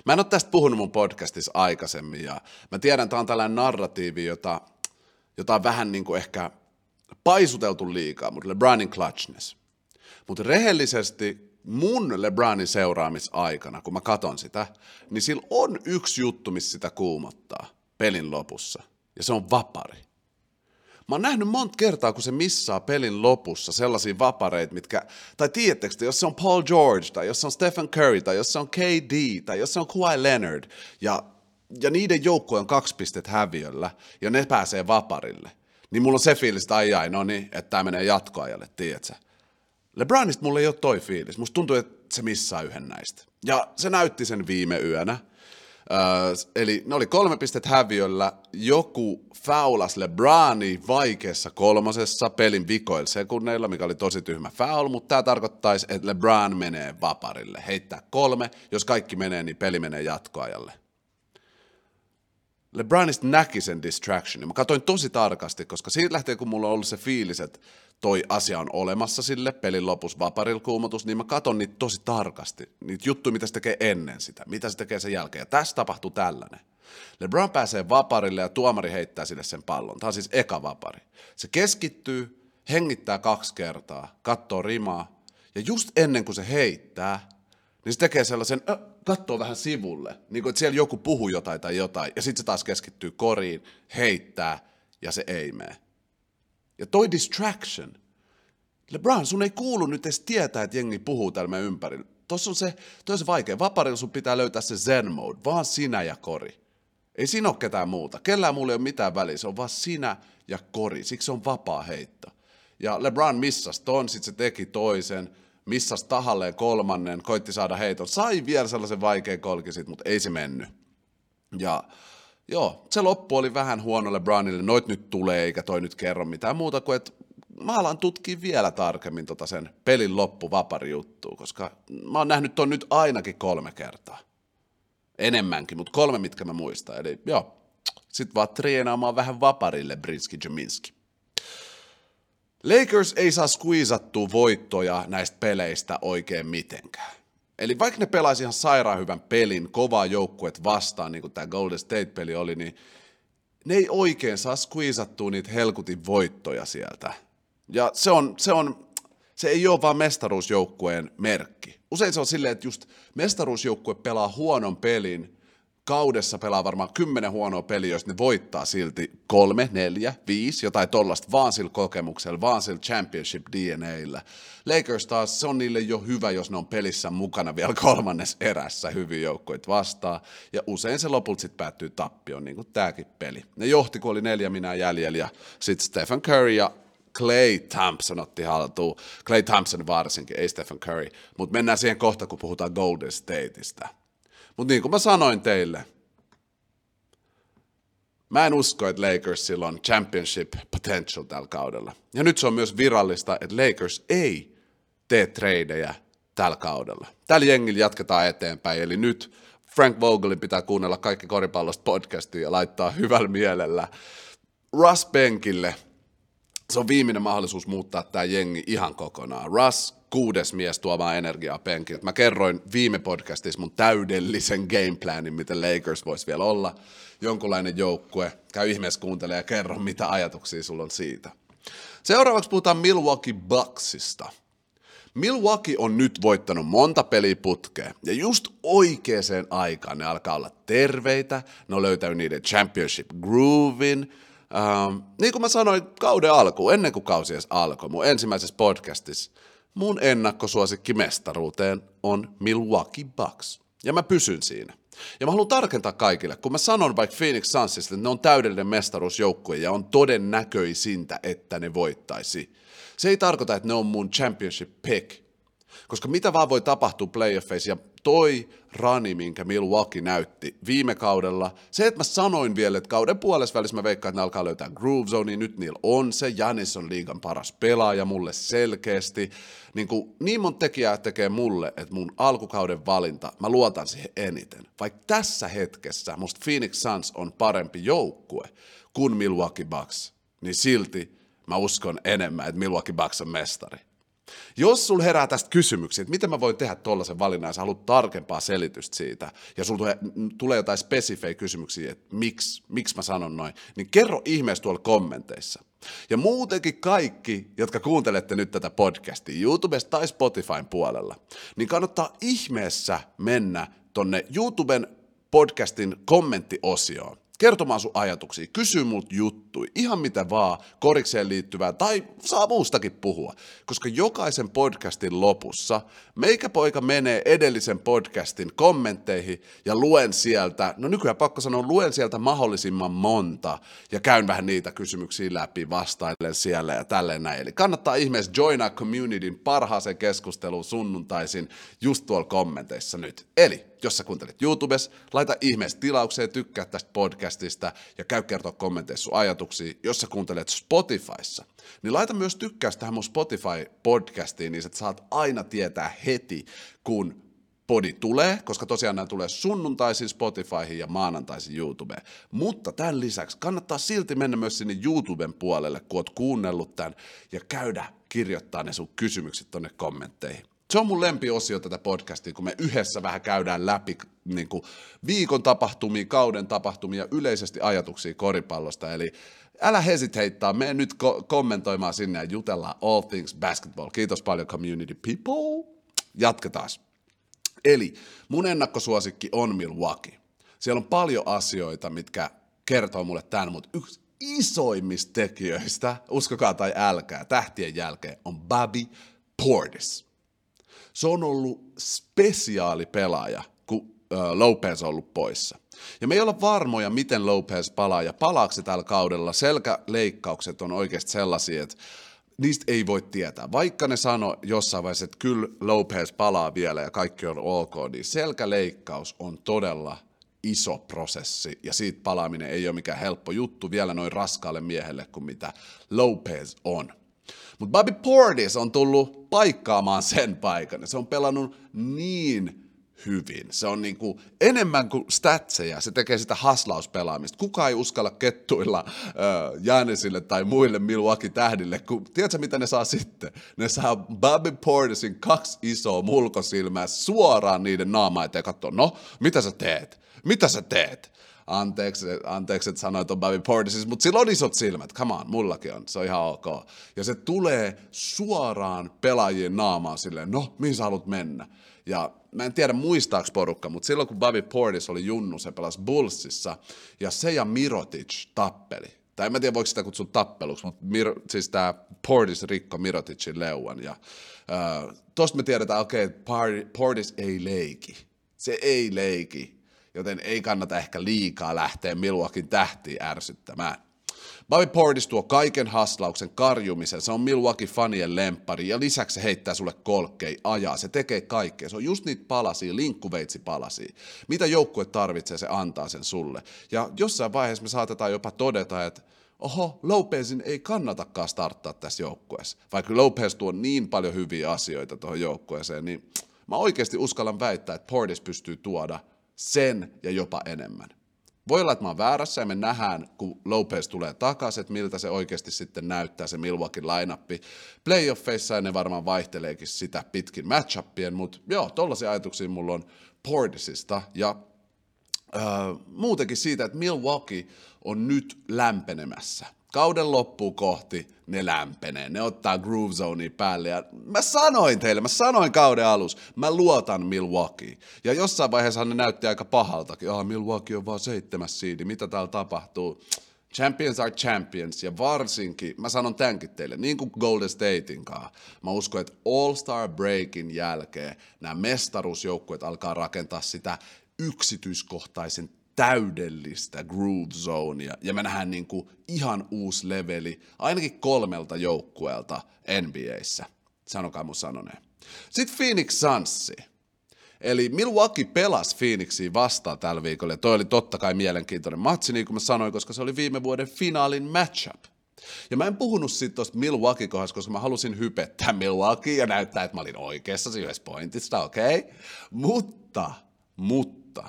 Speaker 1: Mä en ole tästä puhunut mun podcastissa aikaisemmin ja mä tiedän, että tämä on tällainen narratiivi, jota, jota on vähän niin kuin ehkä paisuteltu liikaa, mutta LeBronin clutchness. Mutta rehellisesti mun LeBronin seuraamisaikana, kun mä katon sitä, niin sillä on yksi juttu, missä sitä kuumottaa pelin lopussa, ja se on vapari. Mä oon nähnyt monta kertaa, kun se missaa pelin lopussa sellaisia vapareita, mitkä, tai tiedättekö, jos se on Paul George, tai jos se on Stephen Curry, tai jos se on KD, tai jos se on Kawhi Leonard, ja, ja niiden joukko on kaksi pistettä häviöllä, ja ne pääsee vaparille, niin mulla on se fiilis, että ai ai, no niin, että tämä menee jatkoajalle, tiedätkö? LeBronista mulla ei ole toi fiilis. Musta tuntuu, että se missaa yhden näistä. Ja se näytti sen viime yönä. Uh, eli ne oli kolme pistettä häviöllä, joku faulas LeBroni vaikeassa kolmosessa pelin vikoilla sekunneilla, mikä oli tosi tyhmä foul, mutta tämä tarkoittaisi, että LeBron menee vaparille, heittää kolme, jos kaikki menee, niin peli menee jatkoajalle. LeBronista näki sen distractionin. Mä katsoin tosi tarkasti, koska siitä lähtee, kun mulla on ollut se fiilis, että toi asia on olemassa sille, pelin lopussa vaparilla kuumotus, niin mä katon niitä tosi tarkasti. Niitä juttuja, mitä se tekee ennen sitä, mitä se tekee sen jälkeen. Ja tässä tapahtuu tällainen. LeBron pääsee vaparille ja tuomari heittää sille sen pallon. Tämä on siis eka vapari. Se keskittyy, hengittää kaksi kertaa, katsoo rimaa, ja just ennen kuin se heittää, niin se tekee sellaisen, äh, katsoo vähän sivulle, niin kuin että siellä joku puhuu jotain tai jotain, ja sitten se taas keskittyy koriin, heittää, ja se ei mene. Ja toi distraction, LeBron, sun ei kuulu nyt edes tietää, että jengi puhuu täällä meidän ympärillä. Tuossa on se, toi on se vaikea. Vaparilla sun pitää löytää se zen mode, vaan sinä ja kori. Ei siinä ole ketään muuta. Kellään muulla ei ole mitään väliä, se on vaan sinä ja kori. Siksi se on vapaa heitto. Ja LeBron missasi ton, sit se teki toisen, missasi tahalleen kolmannen, koitti saada heiton. Sai vielä sellaisen vaikean kolkisit, mutta ei se mennyt. Ja joo, se loppu oli vähän huono LeBronille, noit nyt tulee, eikä toi nyt kerro mitään muuta kuin, että mä alan tutkia vielä tarkemmin tota sen pelin loppu vapari juttua, koska mä oon nähnyt ton nyt ainakin kolme kertaa. Enemmänkin, mutta kolme, mitkä mä muistan. Eli joo, sit vaan treenaamaan vähän vaparille Brinski Jaminski. Lakers ei saa squeezattua voittoja näistä peleistä oikein mitenkään. Eli vaikka ne pelaisi ihan sairaan hyvän pelin, kovaa joukkuet vastaan, niin kuin tämä Golden State-peli oli, niin ne ei oikein saa squeezattua niitä helkutin voittoja sieltä. Ja se, on, se, on, se ei ole vaan mestaruusjoukkueen merkki. Usein se on silleen, että just mestaruusjoukkue pelaa huonon pelin, kaudessa pelaa varmaan kymmenen huonoa peliä, jos ne voittaa silti kolme, neljä, viisi, jotain tollasta, vaan sillä kokemuksella, vaan sillä championship DNAllä. Lakers taas, se on niille jo hyvä, jos ne on pelissä mukana vielä kolmannes erässä hyvin joukkoit vastaan, ja usein se lopulta sitten päättyy tappioon, niin kuin tämäkin peli. Ne johti, kun oli neljä minä jäljellä, ja sitten Stephen Curry ja Clay Thompson otti haltuun. Clay Thompson varsinkin, ei Stephen Curry. Mutta mennään siihen kohta, kun puhutaan Golden Stateista. Mutta niin kuin mä sanoin teille, mä en usko, että Lakersilla on championship potential tällä kaudella. Ja nyt se on myös virallista, että Lakers ei tee tradeja tällä kaudella. Tällä jengillä jatketaan eteenpäin, eli nyt Frank Vogelin pitää kuunnella kaikki koripallosta podcastia ja laittaa hyvällä mielellä Russ Benkille. Se on viimeinen mahdollisuus muuttaa tämä jengi ihan kokonaan. Russ kuudes mies tuomaan energiaa penkiltä. Mä kerroin viime podcastissa mun täydellisen gameplanin, miten Lakers voisi vielä olla. Jonkunlainen joukkue. Käy ihmeessä kuuntele ja kerro, mitä ajatuksia sulla on siitä. Seuraavaksi puhutaan Milwaukee Bucksista. Milwaukee on nyt voittanut monta peliputkea, ja just oikeaan aikaan ne alkaa olla terveitä, ne on löytänyt niiden championship groovin, Ähm, niin kuin mä sanoin kauden alkuun, ennen kuin kausi edes alkoi, mun ensimmäisessä podcastissa, mun ennakkosuosikki mestaruuteen on Milwaukee Bucks. Ja mä pysyn siinä. Ja mä haluan tarkentaa kaikille, kun mä sanon vaikka Phoenix Sunsista, että ne on täydellinen mestaruusjoukkue ja on todennäköisintä, että ne voittaisi. Se ei tarkoita, että ne on mun championship pick, koska mitä vaan voi tapahtua playoffeissa, ja toi rani, minkä Milwaukee näytti viime kaudella, se, että mä sanoin vielä, että kauden puolessa mä veikkaan, että ne alkaa löytää groove zone, niin nyt niillä on se, Janis on liigan paras pelaaja mulle selkeästi, niin, kuin, niin monta tekijää tekee mulle, että mun alkukauden valinta, mä luotan siihen eniten. Vaikka tässä hetkessä musta Phoenix Suns on parempi joukkue kuin Milwaukee Bucks, niin silti mä uskon enemmän, että Milwaukee Bucks on mestari. Jos sul herää tästä kysymyksiä, että miten mä voin tehdä tuollaisen valinnan, ja sä haluat tarkempaa selitystä siitä, ja sulla tulee, tulee jotain spesifejä kysymyksiä, että miksi, miksi mä sanon noin, niin kerro ihmeessä tuolla kommenteissa. Ja muutenkin kaikki, jotka kuuntelette nyt tätä podcastia YouTubesta tai Spotifyn puolella, niin kannattaa ihmeessä mennä tonne YouTuben podcastin kommenttiosioon kertomaan sun ajatuksia, kysy mut juttui, ihan mitä vaan, korikseen liittyvää, tai saa muustakin puhua. Koska jokaisen podcastin lopussa meikä poika menee edellisen podcastin kommentteihin ja luen sieltä, no nykyään pakko sanoa, luen sieltä mahdollisimman monta ja käyn vähän niitä kysymyksiä läpi, vastailen siellä ja tälleen näin. Eli kannattaa ihmeessä joina communityn parhaaseen keskusteluun sunnuntaisin just tuolla kommenteissa nyt. Eli jos sä kuuntelet YouTubessa, laita ihmeessä tilaukseen, tykkää tästä podcastista ja käy kertoa kommenteissa sun ajatuksia. Jos sä kuuntelet Spotifyssa, niin laita myös tykkäys tähän mun Spotify-podcastiin, niin että saat aina tietää heti, kun podi tulee, koska tosiaan nämä tulee sunnuntaisin Spotifyhin ja maanantaisin YouTubeen. Mutta tämän lisäksi kannattaa silti mennä myös sinne YouTuben puolelle, kun oot kuunnellut tämän, ja käydä kirjoittaa ne sun kysymykset tonne kommentteihin. Se on mun lempiosio tätä podcastia, kun me yhdessä vähän käydään läpi niin kuin viikon tapahtumia, kauden tapahtumia, yleisesti ajatuksia koripallosta. Eli älä hesiteittaa, mene nyt ko- kommentoimaan sinne ja jutellaan all things basketball. Kiitos paljon community people. Jatketaan. Eli mun ennakkosuosikki on Milwaukee. Siellä on paljon asioita, mitkä kertoo mulle tämän, mutta yksi isoimmista tekijöistä, uskokaa tai älkää, tähtien jälkeen on Bobby Portis. Se on ollut spesiaali pelaaja, kun Lopez on ollut poissa. Ja me ei olla varmoja, miten Lopez palaa ja palaako se tällä kaudella. Selkäleikkaukset on oikeasti sellaisia, että niistä ei voi tietää. Vaikka ne sano jossain vaiheessa, että kyllä Lopez palaa vielä ja kaikki on ok, niin selkäleikkaus on todella iso prosessi ja siitä palaaminen ei ole mikään helppo juttu vielä noin raskaalle miehelle kuin mitä Lopez on. Mutta Bobby Portis on tullut paikkaamaan sen paikan. Se on pelannut niin hyvin. Se on niinku enemmän kuin statseja, se tekee sitä haslauspelaamista. Kuka ei uskalla kettuilla äh, Janisille tai muille Milwaukee-tähdille, kun tiedätkö mitä ne saa sitten? Ne saa Bobby Portisin kaksi isoa mulkosilmää suoraan niiden naamaa ja katsoo, no, mitä sä teet? Mitä sä teet? Anteeksi, anteeksi että sanoit on Bobby Portis, mutta sillä on isot silmät, come on, mullakin on, se on ihan ok. Ja se tulee suoraan pelaajien naamaan silleen, no, mihin sä haluat mennä? Ja mä en tiedä muistaaks porukka, mutta silloin kun Bobby Portis oli junnu, se pelasi Bullsissa, ja se ja Mirotic tappeli. Tai en mä tiedä, voiko sitä kutsua tappeluksi, mutta Mir- siis tämä Portis rikko Miroticin leuan. Ja äh, tosta me tiedetään, okei, okay, Portis ei leiki. Se ei leiki joten ei kannata ehkä liikaa lähteä Milwaukeein tähtiin ärsyttämään. Bobby Portis tuo kaiken haslauksen, karjumisen, se on Milwaukee fanien lempari ja lisäksi se heittää sulle kolkkei, ajaa, se tekee kaikkea. Se on just niitä palasia, linkkuveitsi palasia. Mitä joukkue tarvitsee, se antaa sen sulle. Ja jossain vaiheessa me saatetaan jopa todeta, että oho, Lopezin ei kannatakaan starttaa tässä joukkueessa. Vaikka Lopez tuo niin paljon hyviä asioita tuohon joukkueeseen, niin mä oikeasti uskallan väittää, että Portis pystyy tuoda sen ja jopa enemmän. Voi olla, että mä oon väärässä ja me nähdään, kun Lopez tulee takaisin, että miltä se oikeasti sitten näyttää se Milwaukee lineappi. Playoffeissa ne varmaan vaihteleekin sitä pitkin matchupien, mutta joo, tollaisia ajatuksia mulla on Portisista ja äh, muutenkin siitä, että Milwaukee on nyt lämpenemässä – kauden loppuun kohti ne lämpenee, ne ottaa Groove Zonea päälle ja mä sanoin teille, mä sanoin kauden alus, mä luotan Milwaukee. Ja jossain vaiheessa ne näytti aika pahaltakin, ah Milwaukee on vaan seitsemäs siidi, mitä täällä tapahtuu? Champions are champions, ja varsinkin, mä sanon tämänkin teille, niin kuin Golden Statein kanssa, mä uskon, että All-Star Breakin jälkeen nämä mestaruusjoukkueet alkaa rakentaa sitä yksityiskohtaisen täydellistä groove zonea, ja me nähdään niin kuin ihan uusi leveli ainakin kolmelta joukkueelta NBAssä. Sanokaa mun sanoneen. Sitten Phoenix Sunsi. Eli Milwaukee pelasi Phoenixiin vastaan tällä viikolla, ja toi oli totta kai mielenkiintoinen matsi, niin kuin mä sanoin, koska se oli viime vuoden finaalin matchup. Ja mä en puhunut siitä tuosta Milwaukee kohdassa, koska mä halusin hypettää Milwaukee ja näyttää, että mä olin oikeassa yhdessä pointista, okei? Okay? Mutta, mutta,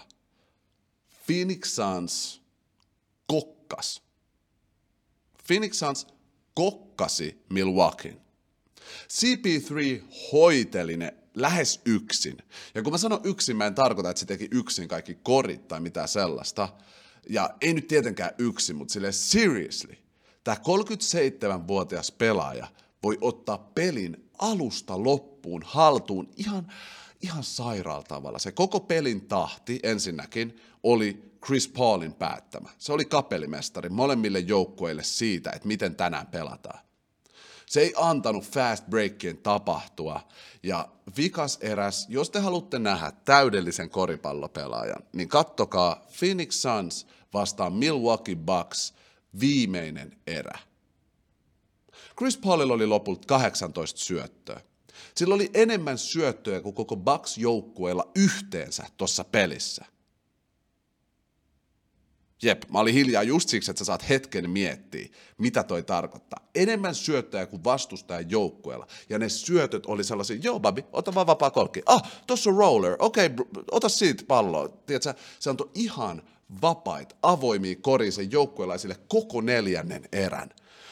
Speaker 1: Phoenix Suns kokkas. Phoenix Suns kokkasi Milwaukeein. CP3 hoiteli ne lähes yksin. Ja kun mä sanon yksin, mä en tarkoita, että se teki yksin kaikki korit tai mitään sellaista. Ja ei nyt tietenkään yksin, mutta sille seriously. Tämä 37-vuotias pelaaja voi ottaa pelin alusta loppuun haltuun ihan, ihan sairaalla tavalla. Se koko pelin tahti ensinnäkin oli Chris Paulin päättämä. Se oli kapellimestari molemmille joukkueille siitä, että miten tänään pelataan. Se ei antanut fast breakien tapahtua. Ja vikas eräs, jos te haluatte nähdä täydellisen koripallopelaajan, niin kattokaa Phoenix Suns vastaan Milwaukee Bucks viimeinen erä. Chris Paulilla oli lopulta 18 syöttöä. Sillä oli enemmän syöttöjä kuin koko Bucks-joukkueella yhteensä tuossa pelissä. Jep, mä olin hiljaa just siksi, että sä saat hetken miettiä, mitä toi tarkoittaa. Enemmän syöttäjä kuin vastustajan joukkueella. Ja ne syötöt oli sellaisia, joo babi, ota vaan vapaa kolkki. Ah, tossa on roller, okei, okay, ota siitä palloa. Tiedätkö, se antoi ihan vapait, avoimia korisen joukkueelaisille koko neljännen erän.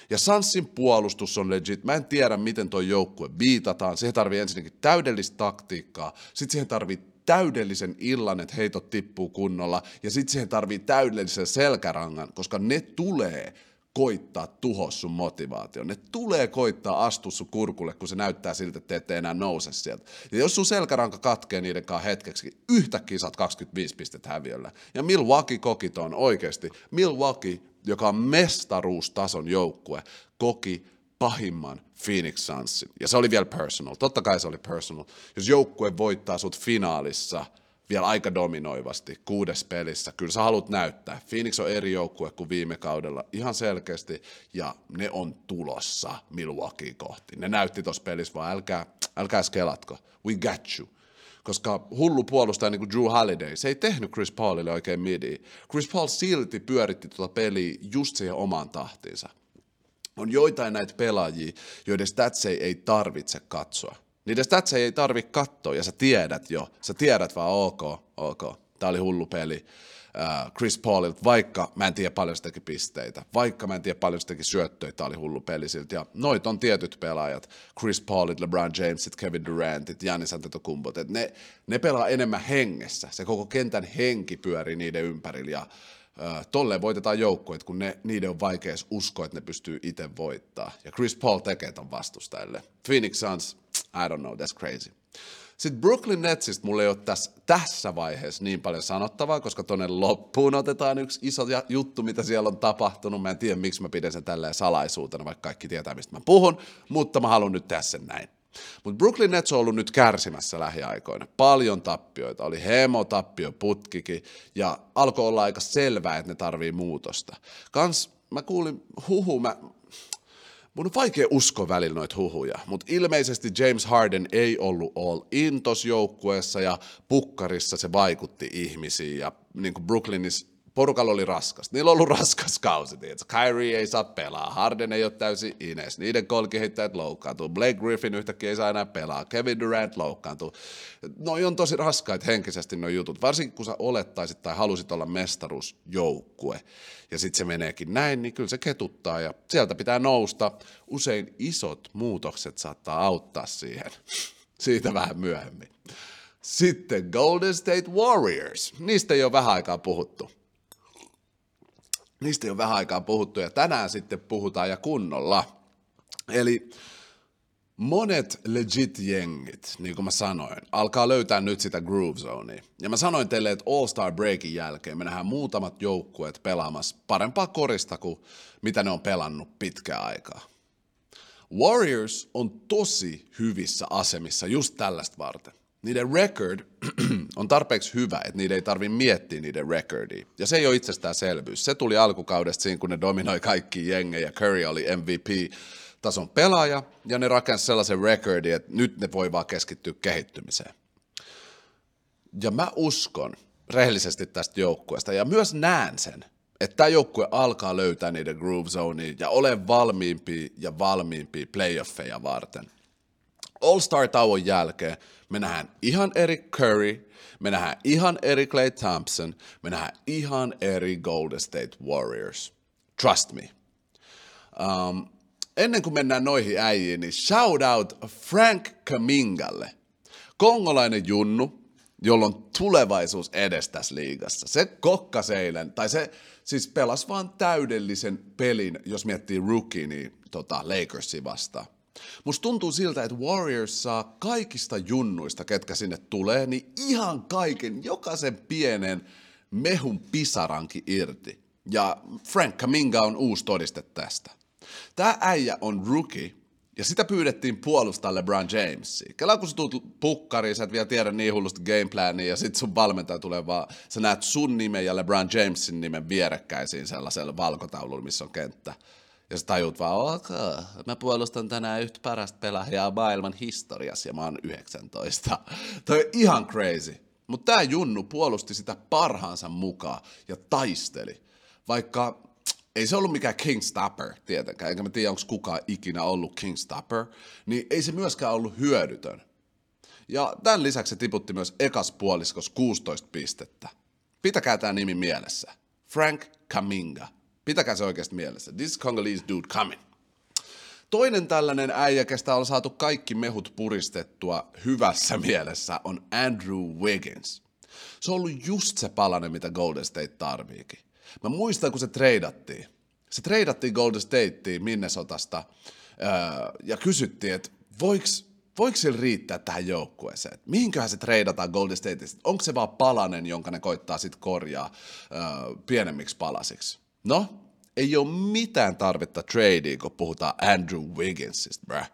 Speaker 1: Ja Sanssin puolustus on legit. Mä en tiedä, miten tuo joukkue viitataan. Siihen tarvii ensinnäkin täydellistä taktiikkaa. Sitten siihen tarvii täydellisen illan, että heitot tippuu kunnolla, ja sitten siihen tarvii täydellisen selkärangan, koska ne tulee koittaa tuhoa sun motivaatio. Ne tulee koittaa astua sun kurkulle, kun se näyttää siltä, että te ette enää nouse sieltä. Ja jos sun selkäranka katkee niiden kanssa hetkeksi, yhtäkkiä saat 25 pistettä häviöllä. Ja Milwaukee koki ton oikeasti. Milwaukee, joka on mestaruustason joukkue, koki pahimman Phoenix Sunsin. Ja se oli vielä personal. Totta kai se oli personal. Jos joukkue voittaa sut finaalissa vielä aika dominoivasti kuudes pelissä, kyllä sä haluat näyttää. Phoenix on eri joukkue kuin viime kaudella ihan selkeästi, ja ne on tulossa Milwaukee kohti. Ne näytti tuossa pelissä, vaan älkää, älkää skelatko. We got you koska hullu puolustaja niin kuin Drew Holiday, se ei tehnyt Chris Paulille oikein midi. Chris Paul silti pyöritti tuota peliä just siihen omaan tahtiinsa on joitain näitä pelaajia, joiden statseja ei tarvitse katsoa. Niiden statseja ei tarvitse katsoa ja sä tiedät jo. Sä tiedät vaan, ok, ok, tää oli hullu peli. Uh, Chris Paulilta, vaikka mä en tiedä paljon se teki pisteitä, vaikka mä en tiedä paljon se teki syöttöitä, tää oli hullu peli siltä. Ja noit on tietyt pelaajat, Chris Paulit, LeBron Jamesit, Kevin Durantit, Giannis Antetokounmpot, että ne, ne pelaa enemmän hengessä. Se koko kentän henki pyörii niiden ympärillä ja tolleen voitetaan joukkueet, kun ne, niiden on vaikea uskoa, että ne pystyy itse voittaa. Ja Chris Paul tekee ton vastustajille. Phoenix Suns, I don't know, that's crazy. Sitten Brooklyn Netsistä mulla ei ole tässä, tässä vaiheessa niin paljon sanottavaa, koska tuonne loppuun otetaan yksi iso juttu, mitä siellä on tapahtunut. Mä en tiedä, miksi mä pidän sen tälleen salaisuutena, vaikka kaikki tietää, mistä mä puhun, mutta mä haluan nyt sen näin. Mutta Brooklyn Nets on ollut nyt kärsimässä lähiaikoina. Paljon tappioita, oli hemotappio, putkikin, ja alkoi olla aika selvää, että ne tarvii muutosta. Kans mä kuulin huhu, mä, mun on vaikea uskoa välillä noita huhuja, mutta ilmeisesti James Harden ei ollut all in joukkueessa ja pukkarissa se vaikutti ihmisiin ja niin kuin Brooklynissa porukalla oli raskas. Niillä on ollut raskas kausi, tiedätkö? Kyrie ei saa pelaa, Harden ei ole täysin ines, niiden kolkiheittäjät loukkaantuu, Blake Griffin yhtäkkiä ei saa enää pelaa, Kevin Durant loukkaantuu. Noi on tosi raskaita henkisesti nuo jutut, varsinkin kun sä olettaisit tai halusit olla mestaruusjoukkue. Ja sitten se meneekin näin, niin kyllä se ketuttaa ja sieltä pitää nousta. Usein isot muutokset saattaa auttaa siihen. Siitä vähän myöhemmin. Sitten Golden State Warriors. Niistä ei ole vähän aikaa puhuttu niistä ei ole vähän aikaa puhuttu ja tänään sitten puhutaan ja kunnolla. Eli monet legit jengit, niin kuin mä sanoin, alkaa löytää nyt sitä groove zonea. Ja mä sanoin teille, että All-Star Breakin jälkeen me nähdään muutamat joukkueet pelaamassa parempaa korista kuin mitä ne on pelannut pitkään aikaa. Warriors on tosi hyvissä asemissa just tällaista varten. Niiden record on tarpeeksi hyvä, että niiden ei tarvitse miettiä niiden recordia. Ja se ei ole itsestäänselvyys. Se tuli alkukaudesta siinä, kun ne dominoi kaikki jengejä. Curry oli MVP-tason pelaaja, ja ne rakensi sellaisen recordin, että nyt ne voi vaan keskittyä kehittymiseen. Ja mä uskon rehellisesti tästä joukkueesta, ja myös näen sen, että tämä joukkue alkaa löytää niiden groove zonea ja ole valmiimpi ja valmiimpi playoffeja varten. All-Star-tauon jälkeen me nähdään ihan eri Curry, me nähdään ihan eri Clay Thompson, me nähdään ihan eri Golden State Warriors. Trust me. Um, ennen kuin mennään noihin äijiin, niin shout out Frank Kamingalle. Kongolainen junnu, jolla on tulevaisuus edes tässä liigassa. Se kokkas eilen, tai se siis pelasi vaan täydellisen pelin, jos miettii rookie, niin tota, Lakersi vastaan. Musta tuntuu siltä, että Warriors saa kaikista junnuista, ketkä sinne tulee, niin ihan kaiken, jokaisen pienen mehun pisaranki irti. Ja Frank Kaminga on uusi todiste tästä. Tämä äijä on rookie, ja sitä pyydettiin puolustaa LeBron Jamesia. Kela kun sä tuut pukkariin, sä et vielä tiedä niin hullusta gameplania, ja sit sun valmentaja tulee vaan, sä näet sun nimen ja LeBron Jamesin nimen vierekkäisiin sellaisella valkotaululla, missä on kenttä. Ja sä tajut vaan, ok, mä puolustan tänään yhtä parasta pelaajaa maailman historiassa ja mä oon 19. Toi on ihan crazy. Mutta tää Junnu puolusti sitä parhaansa mukaan ja taisteli. Vaikka ei se ollut mikään King Stopper tietenkään, enkä mä tiedä, onko kukaan ikinä ollut King Stopper, niin ei se myöskään ollut hyödytön. Ja tämän lisäksi se tiputti myös ekas puoliskos 16 pistettä. Pitäkää tämä nimi mielessä. Frank Kaminga. Pitäkää se oikeasti mielessä. This Congolese dude coming. Toinen tällainen äijä, kestä on saatu kaikki mehut puristettua hyvässä mielessä, on Andrew Wiggins. Se on ollut just se palanen, mitä Golden State tarviikin. Mä muistan, kun se treidattiin. Se treidattiin Golden Stateen Minnesotasta öö, ja kysyttiin, että voiko voiko sillä riittää tähän joukkueeseen? Mihinköhän se treidataan Golden Stateista? Onko se vaan palanen, jonka ne koittaa sitten korjaa öö, pienemmiksi palasiksi? No, ei ole mitään tarvetta tradeen, kun puhutaan Andrew Wigginsista, bruh.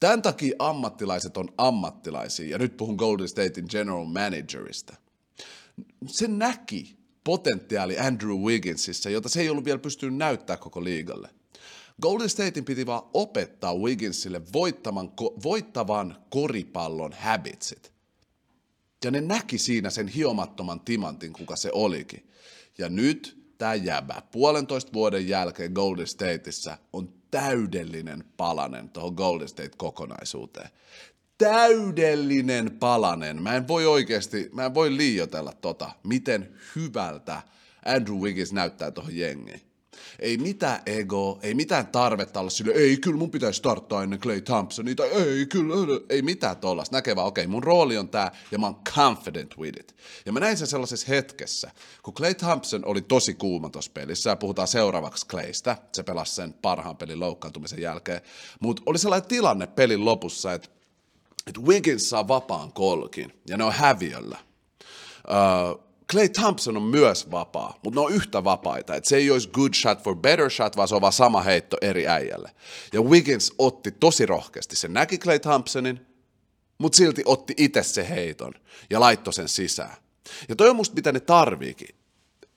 Speaker 1: Tämän takia ammattilaiset on ammattilaisia, ja nyt puhun Golden Statein general managerista. Se näki potentiaali Andrew Wigginsissa, jota se ei ollut vielä pystynyt näyttää koko liigalle. Golden Statein piti vaan opettaa Wigginsille voittavan, voittavan koripallon habitsit. Ja ne näki siinä sen hiomattoman timantin, kuka se olikin. Ja nyt tämä jäbä puolentoista vuoden jälkeen Golden Stateissa on täydellinen palanen tuohon Golden State-kokonaisuuteen. Täydellinen palanen. Mä en voi oikeasti, mä en voi liioitella tota, miten hyvältä Andrew Wiggins näyttää tuohon jengiin. Ei mitään ego, ei mitään tarvetta olla sille, ei kyllä mun pitäisi starttaa ennen Clay Thompsonia, ei kyllä, ei mitään tollasta. Näkee vaan, okei, okay, mun rooli on tää, ja mä oon confident with it. Ja mä näin sen sellaisessa hetkessä, kun Clay Thompson oli tosi kuuma tuossa pelissä, ja puhutaan seuraavaksi Claystä, se pelasi sen parhaan pelin loukkaantumisen jälkeen, mutta oli sellainen tilanne pelin lopussa, että että Wiggins saa vapaan kolkin, ja ne on häviöllä. Uh, Clay Thompson on myös vapaa, mutta ne on yhtä vapaita. Et se ei olisi good shot for better shot, vaan se on vaan sama heitto eri äijälle. Ja Wiggins otti tosi rohkeasti. Se näki Clay Thompsonin, mutta silti otti itse se heiton ja laittoi sen sisään. Ja toi on musta mitä ne tarviikin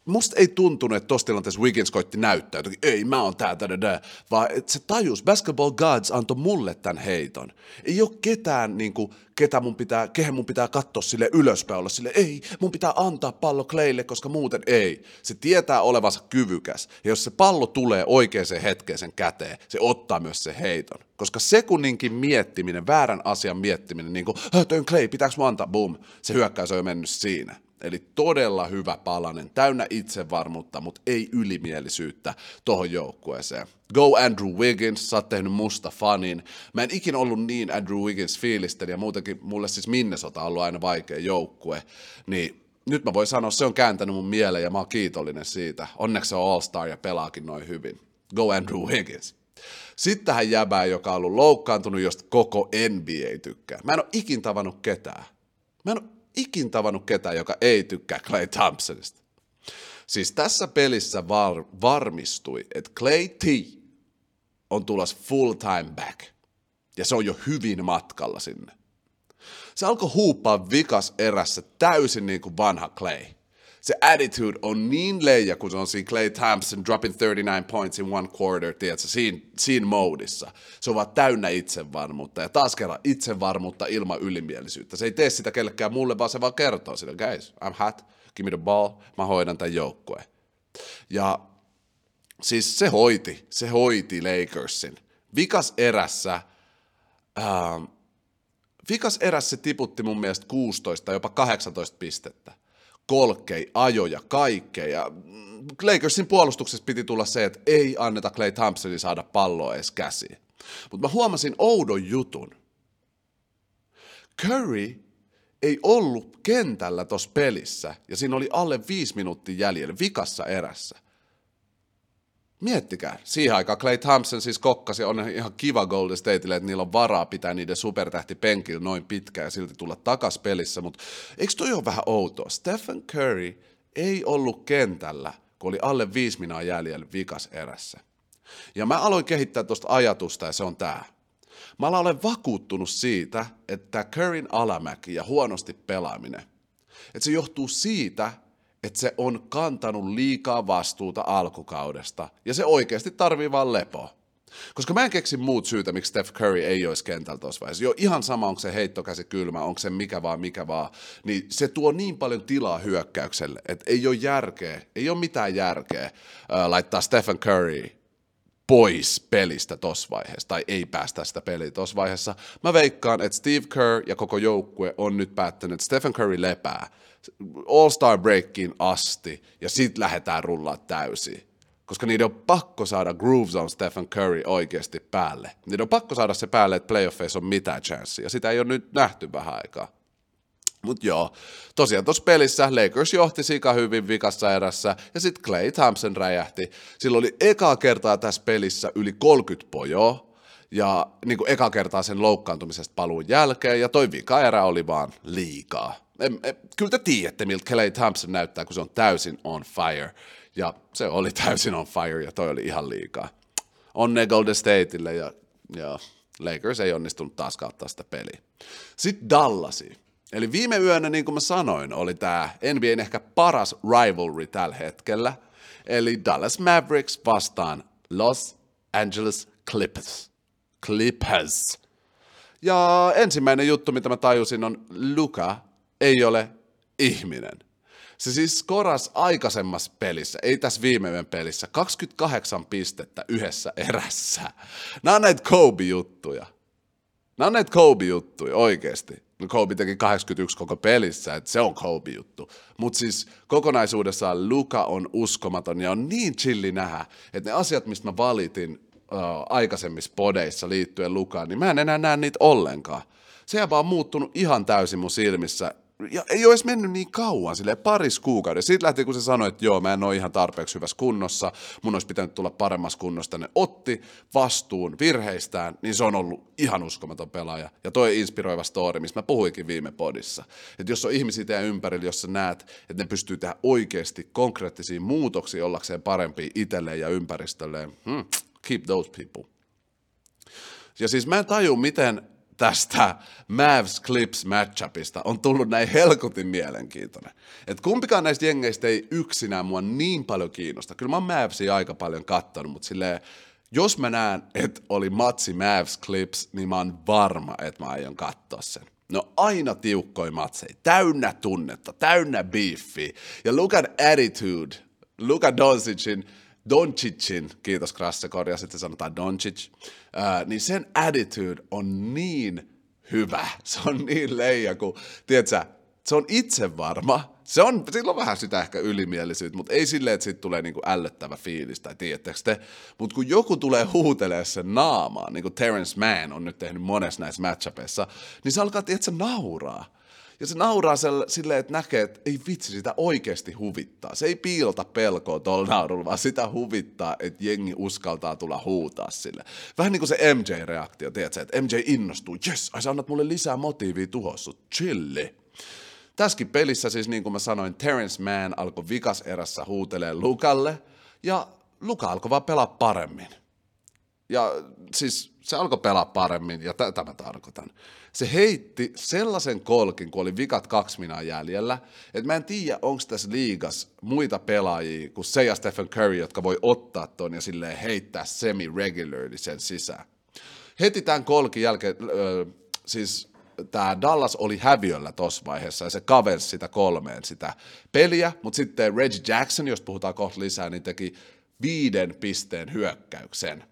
Speaker 1: musta ei tuntunut, että tuossa tilanteessa Wiggins koitti näyttää jotenkin, ei mä oon tää, tää, tää, vaan että se tajus, Basketball Gods antoi mulle tämän heiton. Ei ole ketään, niin kuin, ketä mun pitää, kehen mun pitää katsoa sille ylöspäin olla sille, ei, mun pitää antaa pallo Claylle, koska muuten ei. Se tietää olevansa kyvykäs, ja jos se pallo tulee oikeaan hetkeen sen käteen, se ottaa myös se heiton. Koska sekunninkin miettiminen, väärän asian miettiminen, niin kuin, toi Clay, pitääkö mä antaa, boom, se hyökkäys on jo mennyt siinä. Eli todella hyvä palanen, täynnä itsevarmuutta, mutta ei ylimielisyyttä tuohon joukkueeseen. Go Andrew Wiggins, sä oot tehnyt musta fanin. Mä en ikinä ollut niin Andrew Wiggins fiilisten ja muutenkin mulle siis Minnesota on ollut aina vaikea joukkue, niin nyt mä voin sanoa, se on kääntänyt mun mieleen ja mä oon kiitollinen siitä. Onneksi se on All-Star ja pelaakin noin hyvin. Go Andrew Wiggins. Sitten tähän jäbään, joka on ollut loukkaantunut, josta koko NBA tykkää. Mä en ole ikin tavannut ketään. Mä en ole ikin tavannut ketään, joka ei tykkää Clay Thompsonista. Siis tässä pelissä var, varmistui, että Clay T on tulossa full time back. Ja se on jo hyvin matkalla sinne. Se alkoi huuppaa vikas erässä täysin niin kuin vanha Clay. Se attitude on niin leija, kun se on siinä Clay Thompson dropping 39 points in one quarter, tiedätkö, siinä, siinä moodissa. Se on vaan täynnä itsevarmuutta ja taas kerran itsevarmuutta ilman ylimielisyyttä. Se ei tee sitä kellekään mulle, vaan se vaan kertoo sille, guys, I'm hot, give me the ball, mä hoidan tämän joukkueen. Ja siis se hoiti, se hoiti Lakersin. Vikas erässä, ähm, vikas erässä se tiputti mun mielestä 16 tai jopa 18 pistettä. Kolkei, ajoja, kaikkea. Ja Lakersin puolustuksessa piti tulla se, että ei anneta Clay Thompsonin saada palloa edes käsiin. Mutta mä huomasin oudon jutun. Curry ei ollut kentällä tuossa pelissä, ja siinä oli alle viisi minuuttia jäljellä vikassa erässä. Miettikää, siihen aikaan Clay Thompson siis kokkasi, on ihan kiva Golden Stateille, että niillä on varaa pitää niiden supertähti penkillä noin pitkään ja silti tulla takas pelissä, mutta eikö toi ole vähän outoa? Stephen Curry ei ollut kentällä, kun oli alle viisi minaa jäljellä vikas erässä. Ja mä aloin kehittää tuosta ajatusta ja se on tää. Mä olen vakuuttunut siitä, että Curryn alamäki ja huonosti pelaaminen, että se johtuu siitä, että se on kantanut liikaa vastuuta alkukaudesta ja se oikeasti tarvii vaan lepoa. Koska mä en keksi muut syytä, miksi Steph Curry ei olisi kentällä tuossa vaiheessa. Jo ihan sama, onko se heittokäsi kylmä, onko se mikä vaan, mikä vaan. Niin se tuo niin paljon tilaa hyökkäykselle, että ei ole järkeä, ei ole mitään järkeä äh, laittaa Stephen Curry pois pelistä tuossa vaiheessa, tai ei päästä sitä peliä tuossa vaiheessa. Mä veikkaan, että Steve Kerr ja koko joukkue on nyt päättänyt, että Stephen Curry lepää All-Star Breakiin asti, ja sitten lähdetään rullaa täysin. Koska niiden on pakko saada Grooves on Stephen Curry oikeasti päälle. Niiden on pakko saada se päälle, että playoffeissa on mitään chanssia. Sitä ei ole nyt nähty vähän aikaa. Mutta joo, tosiaan tuossa pelissä Lakers johti sika hyvin vikassa erässä, ja sitten Clay Thompson räjähti. Sillä oli eka kertaa tässä pelissä yli 30 pojoa, ja niin eka kertaa sen loukkaantumisesta paluun jälkeen, ja toi vika erä oli vaan liikaa. Kyllä te tiedätte, miltä Clay Thompson näyttää, kun se on täysin on fire. Ja se oli täysin on fire, ja toi oli ihan liikaa. Onne Golden Stateille, ja, ja Lakers ei onnistunut taas ottaa sitä peliä. Sitten Dallasi. Eli viime yönä, niin kuin mä sanoin, oli tämä NBAn ehkä paras rivalry tällä hetkellä. Eli Dallas Mavericks vastaan Los Angeles Clippers. Clippers. Ja ensimmäinen juttu, mitä mä tajusin, on Luka ei ole ihminen. Se siis skoras aikaisemmassa pelissä, ei tässä viime yön pelissä, 28 pistettä yhdessä erässä. Nämä on näitä Kobe-juttuja. Nämä on näitä Kobe-juttuja oikeasti. No Kobe teki 81 koko pelissä, että se on Kobe-juttu. Mutta siis kokonaisuudessaan Luka on uskomaton ja on niin chilli nähdä, että ne asiat, mistä mä valitin uh, aikaisemmissa podeissa liittyen Lukaan, niin mä en enää näe niitä ollenkaan. Se on vaan muuttunut ihan täysin mun silmissä ja ei olisi mennyt niin kauan, sille paris kuukauden. Siitä lähti, kun se sanoi, että joo, mä en ole ihan tarpeeksi hyvässä kunnossa, mun olisi pitänyt tulla paremmassa kunnossa, ne otti vastuun virheistään, niin se on ollut ihan uskomaton pelaaja. Ja toi inspiroiva story, mistä mä puhuikin viime podissa. Että jos on ihmisiä teidän ympärillä, jos sä näet, että ne pystyy tehdä oikeasti konkreettisia muutoksia ollakseen parempia itselleen ja ympäristölleen, hmm, keep those people. Ja siis mä en taju, miten tästä Mavs Clips matchupista on tullut näin helkutin mielenkiintoinen. Et kumpikaan näistä jengeistä ei yksinään mua niin paljon kiinnosta. Kyllä mä oon Mavsia aika paljon kattonut, mutta silleen, jos mä näen, että oli matsi Mavs Clips, niin mä oon varma, että mä aion katsoa sen. No aina tiukkoi matsei, täynnä tunnetta, täynnä beefi. Ja Lukan attitude, Luka Doncicin, Doncicin, kiitos Krasse korjasit, sitten sanotaan Doncic, ää, niin sen attitude on niin hyvä, se on niin leija, kun, tiedätkö, se on itse varma, se on, sillä on vähän sitä ehkä ylimielisyyttä, mutta ei silleen, että siitä tulee niinku ällöttävä fiilis, tai tiedättekö te, mutta kun joku tulee huutelee sen naamaan, niin kuin Terence Mann on nyt tehnyt monessa näissä matchupeissa, niin se alkaa, tiedätkö, nauraa. Ja se nauraa silleen, että näkee, että ei vitsi, sitä oikeasti huvittaa. Se ei piilota pelkoa tuolla naurulla, vaan sitä huvittaa, että jengi uskaltaa tulla huutaa sille. Vähän niin kuin se MJ-reaktio, tiedätkö, että MJ innostuu, jes, ai sä annat mulle lisää motiivia tuhossa, chilli. Tässäkin pelissä siis niin kuin mä sanoin, Terence Mann alkoi vikas erässä huutelee Lukalle, ja Luka alkoi vaan pelaa paremmin. Ja siis se alkoi pelaa paremmin, ja tätä mä tarkoitan. Se heitti sellaisen kolkin, kun oli vikat kaksi minaa jäljellä, että mä en tiedä, onko tässä liigas muita pelaajia kuin se ja Stephen Curry, jotka voi ottaa ton ja silleen heittää semi-regularly sen sisään. Heti tämän kolkin jälkeen, äh, siis tämä Dallas oli häviöllä tuossa vaiheessa ja se kavensi sitä kolmeen sitä peliä, mutta sitten Reggie Jackson, jos puhutaan kohta lisää, niin teki viiden pisteen hyökkäyksen.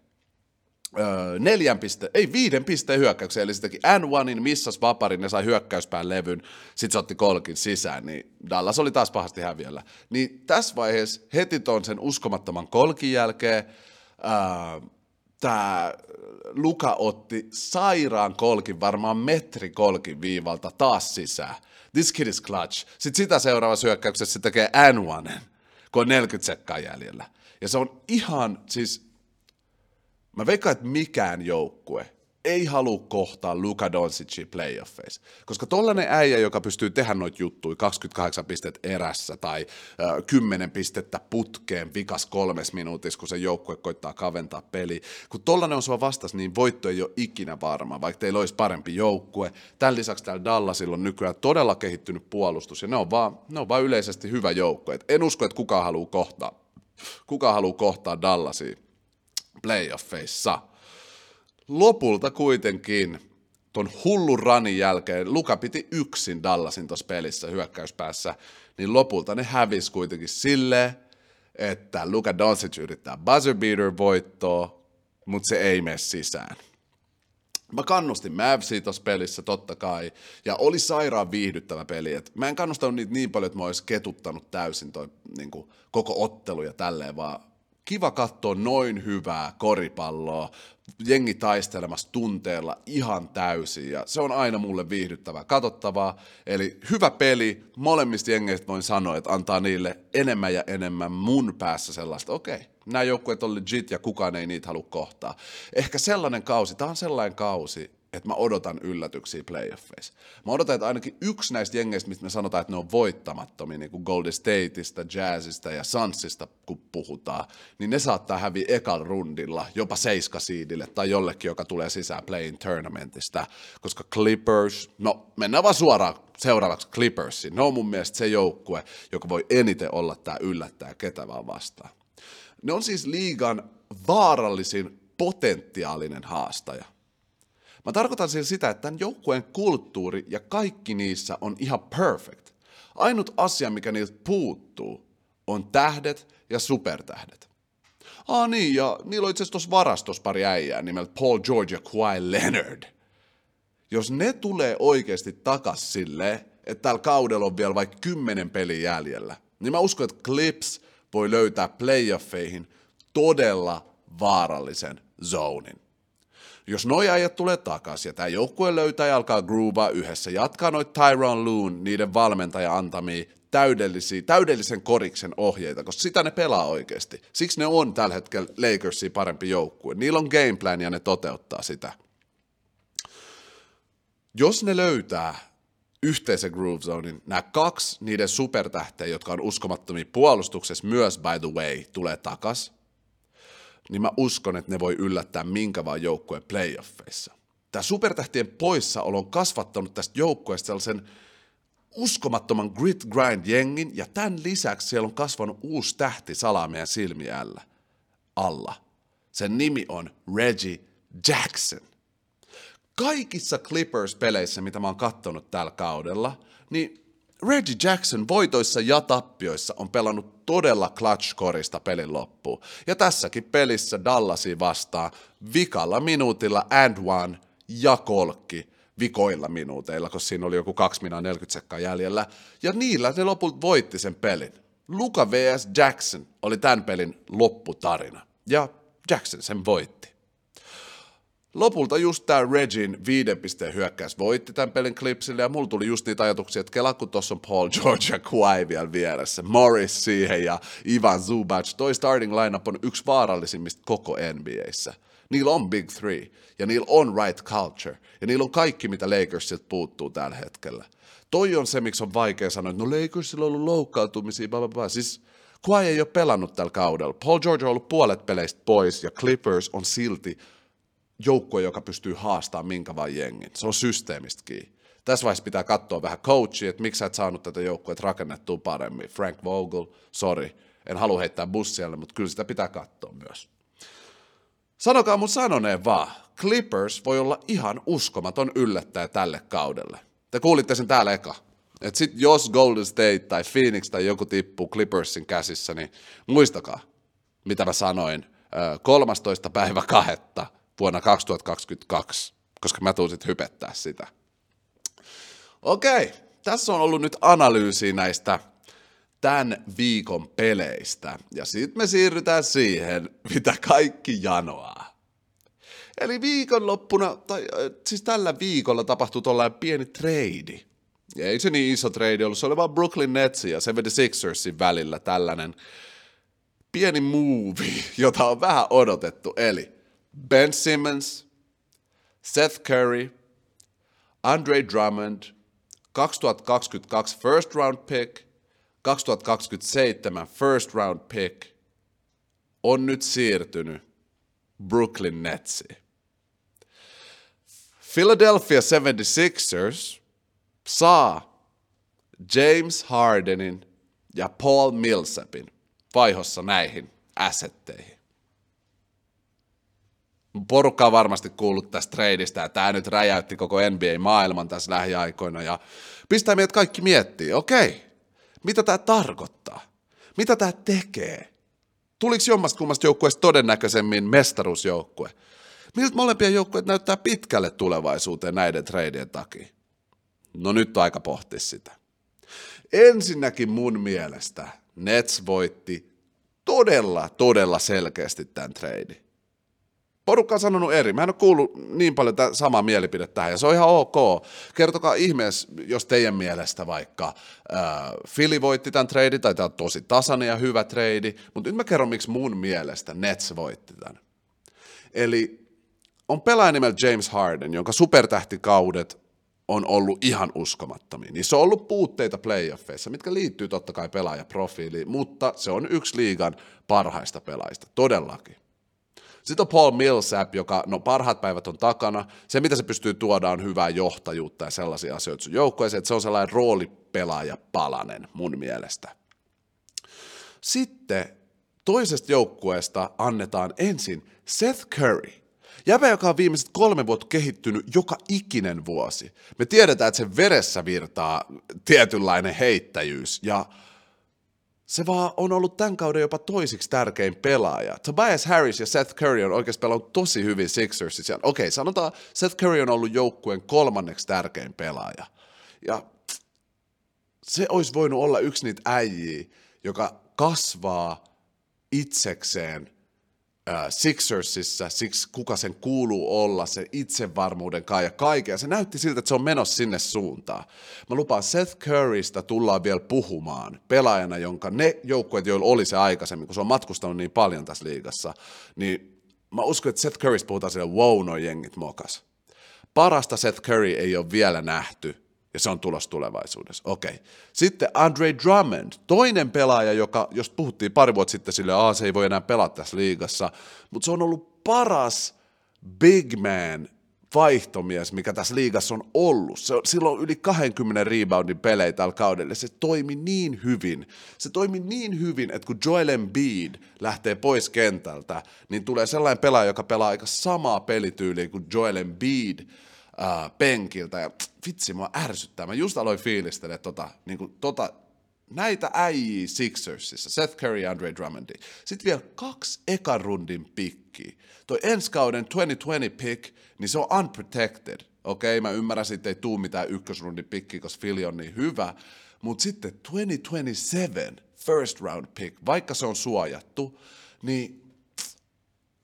Speaker 1: Neljän piste, ei viiden pisteen hyökkäyksen, eli se teki N1in, missas vaparin ja sai hyökkäyspään levyn, sitten se otti kolkin sisään, niin Dallas oli taas pahasti häviöllä. Niin tässä vaiheessa heti ton sen uskomattoman kolkin jälkeen, öö, tämä Luka otti sairaan kolkin, varmaan metri kolkin viivalta taas sisään. This kid is clutch. Sitten sitä seuraavassa hyökkäyksessä se tekee N1, kun on 40 sekkaa jäljellä. Ja se on ihan, siis mä veikkaan, että mikään joukkue ei halua kohtaa Luka Doncicin playoffeissa. Koska tollainen äijä, joka pystyy tehdä noita juttuja, 28 pistettä erässä tai äh, 10 pistettä putkeen vikas kolmes minuutissa, kun se joukkue koittaa kaventaa peli. Kun tollainen on sua vastas, niin voitto ei ole ikinä varma, vaikka teillä olisi parempi joukkue. Tämän lisäksi täällä Dallasilla on nykyään todella kehittynyt puolustus, ja ne on vaan, ne on vaan yleisesti hyvä joukkue. Et en usko, että kukaan haluaa kohtaa, kuka haluaa kohtaa Dallasia playoffeissa lopulta kuitenkin ton hullun ranin jälkeen, Luka piti yksin Dallasin tuossa pelissä hyökkäyspäässä, niin lopulta ne hävisi kuitenkin silleen, että Luka Doncic yrittää buzzer beater voittoa, mutta se ei mene sisään. Mä kannustin Mavsia tuossa pelissä totta kai, ja oli sairaan viihdyttävä peli. Et mä en kannustanut niitä niin paljon, että mä olisi ketuttanut täysin toi niin kuin, koko ottelu ja tälleen, vaan kiva katsoa noin hyvää koripalloa, jengi taistelemassa tunteella ihan täysin ja se on aina mulle viihdyttävää, katsottavaa. Eli hyvä peli, molemmista jengeistä voin sanoa, että antaa niille enemmän ja enemmän mun päässä sellaista, okei, okay, nämä joukkueet on legit ja kukaan ei niitä halua kohtaa. Ehkä sellainen kausi, tämä on sellainen kausi, että mä odotan yllätyksiä playoffeissa. Mä odotan, että ainakin yksi näistä jengeistä, mistä me sanotaan, että ne on voittamattomia, niin kuin Golden Stateista, Jazzista ja Sunsista, kun puhutaan, niin ne saattaa häviä ekal rundilla, jopa seiskasiidille tai jollekin, joka tulee sisään playing tournamentista, koska Clippers, no mennään vaan suoraan seuraavaksi Clippersiin. Ne on mun mielestä se joukkue, joka voi eniten olla tämä yllättäjä ketä vaan vastaan. Ne on siis liigan vaarallisin potentiaalinen haastaja. Mä tarkoitan siis sitä, että tämän joukkueen kulttuuri ja kaikki niissä on ihan perfect. Ainut asia, mikä niiltä puuttuu, on tähdet ja supertähdet. Ah niin, ja niillä on itse asiassa tuossa varastossa pari äijää nimeltä Paul George ja Kawhi Leonard. Jos ne tulee oikeasti takas sille, että tällä kaudella on vielä vaikka kymmenen peli jäljellä, niin mä uskon, että Clips voi löytää playoffeihin todella vaarallisen zonin. Jos noi ajat tulee takaisin ja tämä joukkue löytää ja alkaa groovaa yhdessä, jatkaa noita Tyron Loon, niiden valmentaja antamia täydellisiä, täydellisen koriksen ohjeita, koska sitä ne pelaa oikeasti. Siksi ne on tällä hetkellä Lakersin parempi joukkue. Niillä on gameplan ja ne toteuttaa sitä. Jos ne löytää yhteisen Groove Zonein, nämä kaksi niiden supertähteä, jotka on uskomattomia puolustuksessa myös, by the way, tulee takas, niin mä uskon, että ne voi yllättää minkä vaan joukkueen playoffeissa. Tämä supertähtien poissaolo on kasvattanut tästä joukkueesta sellaisen uskomattoman grit grind jengin, ja tämän lisäksi siellä on kasvanut uusi tähti salaa meidän silmiällä alla. Sen nimi on Reggie Jackson. Kaikissa Clippers-peleissä, mitä mä oon kattonut tällä kaudella, niin Reggie Jackson voitoissa ja tappioissa on pelannut todella clutch-korista pelin loppuun. Ja tässäkin pelissä Dallasi vastaa vikalla minuutilla and one ja kolkki vikoilla minuuteilla, koska siinä oli joku 2 minaa 40 sekkaa jäljellä. Ja niillä ne lopulta voitti sen pelin. Luka vs. Jackson oli tämän pelin lopputarina. Ja Jackson sen voitti. Lopulta just tämä Regin viiden pisteen hyökkäys voitti tämän pelin klipsille, ja mulla tuli just niitä ajatuksia, että kela kun tuossa on Paul George ja Kawhi vielä vieressä, Morris siihen ja Ivan Zubac, toi starting lineup on yksi vaarallisimmista koko NBAissä. Niillä on big three, ja niillä on right culture, ja niillä on kaikki, mitä Lakersilta puuttuu tällä hetkellä. Toi on se, miksi on vaikea sanoa, että no Lakersilla on ollut loukkaantumisia, blah, blah, blah. siis Kawhi ei ole pelannut tällä kaudella. Paul George on ollut puolet peleistä pois ja Clippers on silti joukkue, joka pystyy haastamaan minkä vaan jengin. Se on systeemistä kiinni. Tässä vaiheessa pitää katsoa vähän coachia, että miksi sä et saanut tätä joukkuetta rakennettua paremmin. Frank Vogel, sorry, en halua heittää bussialle, mutta kyllä sitä pitää katsoa myös. Sanokaa mun sanoneen vaan, Clippers voi olla ihan uskomaton yllättäjä tälle kaudelle. Te kuulitte sen täällä eka. Et sit jos Golden State tai Phoenix tai joku tippuu Clippersin käsissä, niin muistakaa, mitä mä sanoin 13. päivä kahetta vuonna 2022, koska mä tuun sit hypettää sitä. Okei, tässä on ollut nyt analyysi näistä tämän viikon peleistä. Ja sitten me siirrytään siihen, mitä kaikki janoaa. Eli viikonloppuna, tai siis tällä viikolla tapahtui tuollainen pieni trade. Ja ei se niin iso trade ollut, se oli vaan Brooklyn Netsin ja 76ersin välillä tällainen pieni movie, jota on vähän odotettu. Eli Ben Simmons, Seth Curry, Andre Drummond, 2022 first round pick, 2027 first round pick on nyt siirtynyt Brooklyn Netsiin. Philadelphia 76ers saa James Hardenin ja Paul Millsapin vaihossa näihin assetteihin. Porukka on varmasti kuullut tästä tradeista, ja tämä nyt räjäytti koko NBA-maailman tässä lähiaikoina, ja pistää meidät kaikki miettiä, okei, mitä tämä tarkoittaa? Mitä tämä tekee? Tuliko jommasta kummasta joukkueesta todennäköisemmin mestaruusjoukkue? Miltä molempia joukkueet näyttää pitkälle tulevaisuuteen näiden treidien takia? No nyt on aika pohtia sitä. Ensinnäkin mun mielestä Nets voitti todella, todella selkeästi tämän treidin porukka on sanonut eri. Mä en ole kuullut niin paljon t- samaa mielipidettä tähän, ja se on ihan ok. Kertokaa ihmeessä, jos teidän mielestä vaikka äh, Philly voitti tämän trade, tai tämä on tosi tasainen ja hyvä trade, mutta nyt mä kerron, miksi mun mielestä Nets voitti tämän. Eli on pelaaja nimellä James Harden, jonka supertähtikaudet on ollut ihan uskomattomia. Niissä on ollut puutteita playoffeissa, mitkä liittyy totta kai pelaajaprofiiliin, mutta se on yksi liigan parhaista pelaajista, todellakin. Sitten on Paul Millsap, joka, no parhaat päivät on takana. Se, mitä se pystyy tuoda, on hyvää johtajuutta ja sellaisia asioita sun joukkueeseen, että se on sellainen roolipelaaja palanen mun mielestä. Sitten toisesta joukkueesta annetaan ensin Seth Curry. Jäbä, joka on viimeiset kolme vuotta kehittynyt joka ikinen vuosi. Me tiedetään, että sen veressä virtaa tietynlainen heittäjyys ja se vaan on ollut tämän kauden jopa toisiksi tärkein pelaaja. Tobias Harris ja Seth Curry on oikeasti pelannut tosi hyvin Sixersissa. Okei, okay, sanotaan, Seth Curry on ollut joukkueen kolmanneksi tärkein pelaaja. Ja se olisi voinut olla yksi niitä äijiä, joka kasvaa itsekseen – äh, Sixersissa, siksi kuka sen kuuluu olla, se itsevarmuuden kai ja kaikkea. Se näytti siltä, että se on menossa sinne suuntaan. Mä lupaan, Seth Currystä tullaan vielä puhumaan pelaajana, jonka ne joukkueet, joilla oli se aikaisemmin, kun se on matkustanut niin paljon tässä liigassa, niin mä uskon, että Seth Currystä puhutaan sille, wow, no jengit mokas. Parasta Seth Curry ei ole vielä nähty ja se on tulos tulevaisuudessa. Okei. Okay. Sitten Andre Drummond, toinen pelaaja, joka, jos puhuttiin pari vuotta sitten sille, että se ei voi enää pelata tässä liigassa, mutta se on ollut paras big man vaihtomies, mikä tässä liigassa on ollut. Se silloin yli 20 reboundin pelejä tällä kaudella. Se toimi niin hyvin. Se toimi niin hyvin, että kun Joel Embiid lähtee pois kentältä, niin tulee sellainen pelaaja, joka pelaa aika samaa pelityyliä kuin Joel Embiid – äh, penkiltä ja vitsi, mua ärsyttää. Mä just aloin fiilistellä tota, niin kuin, tota, näitä äijiä Sixersissa, Seth Curry ja Andre Drummondi. Sitten vielä kaksi ekan rundin pikkiä. Toi ensi kauden 2020 pick, niin se on unprotected. Okei, okay, mä ymmärrän, että ei tuu mitään ykkösrundin pikkiä, koska Philly on niin hyvä. Mutta sitten 2027 first round pick, vaikka se on suojattu, niin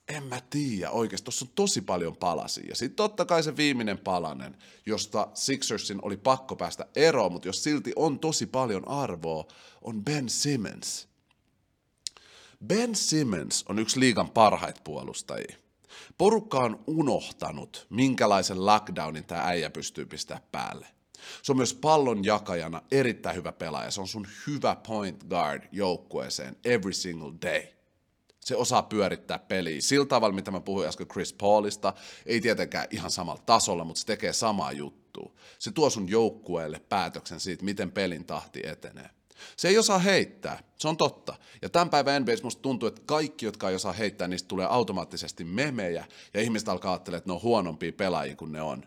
Speaker 1: en mä tiedä oikeasti, tuossa on tosi paljon palasia. Ja sitten totta kai se viimeinen palanen, josta Sixersin oli pakko päästä eroon, mutta jos silti on tosi paljon arvoa, on Ben Simmons. Ben Simmons on yksi liigan parhaita puolustajia. Porukka on unohtanut, minkälaisen lockdownin tämä äijä pystyy pistämään päälle. Se on myös pallon jakajana erittäin hyvä pelaaja. Se on sun hyvä point guard joukkueeseen every single day. Se osaa pyörittää peliä. Sillä tavalla, mitä mä puhuin äsken Chris Paulista, ei tietenkään ihan samalla tasolla, mutta se tekee samaa juttua. Se tuo sun joukkueelle päätöksen siitä, miten pelin tahti etenee. Se ei osaa heittää, se on totta. Ja tämän päivän NBAssä musta tuntuu, että kaikki, jotka ei osaa heittää, niistä tulee automaattisesti memejä, ja ihmiset alkaa ajattelemaan, että ne on huonompia pelaajia kuin ne on.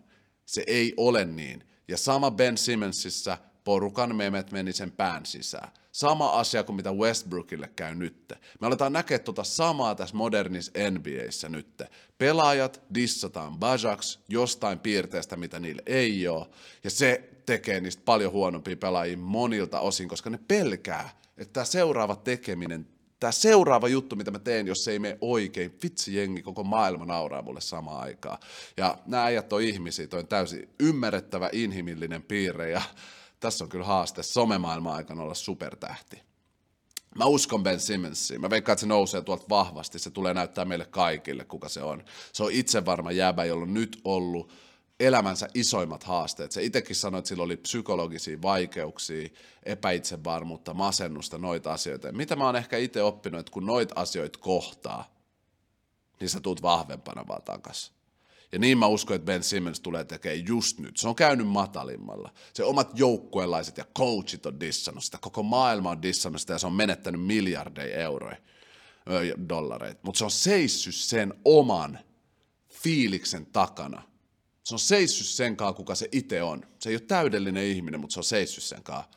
Speaker 1: Se ei ole niin. Ja sama Ben Simmonsissa porukan memet meni sen pään sisään. Sama asia kuin mitä Westbrookille käy nyt. Me aletaan näkeä tuota samaa tässä modernissa NBAssä nyt. Pelaajat dissataan Bajaks jostain piirteestä, mitä niillä ei ole, ja se tekee niistä paljon huonompia pelaajia monilta osin, koska ne pelkää, että tämä seuraava tekeminen, tämä seuraava juttu, mitä mä teen, jos se ei mene oikein, vitsi jengi, koko maailma nauraa mulle samaan aikaan. Ja nämä äijät on ihmisiä, toi on täysin ymmärrettävä, inhimillinen piirre, ja tässä on kyllä haaste somemaailman aikana olla supertähti. Mä uskon Ben Simmonsiin. Mä veikkaan, että se nousee tuolta vahvasti. Se tulee näyttää meille kaikille, kuka se on. Se on itsevarma jäbä, jolla on nyt ollut elämänsä isoimmat haasteet. Se itsekin sanoi, että sillä oli psykologisia vaikeuksia, epäitsevarmuutta, masennusta, noita asioita. Ja mitä mä oon ehkä itse oppinut, että kun noita asioita kohtaa, niin sä tuut vahvempana vaan takaisin. Ja niin mä uskon, että Ben Simmons tulee tekemään just nyt. Se on käynyt matalimmalla. Se omat joukkueenlaiset ja coachit on dissannut sitä. Koko maailma on dissannut sitä ja se on menettänyt miljardeja euroja, dollareita. Mutta se on seissyt sen oman fiiliksen takana. Se on seissyt sen kanssa, kuka se itse on. Se ei ole täydellinen ihminen, mutta se on seissyt sen kanssa.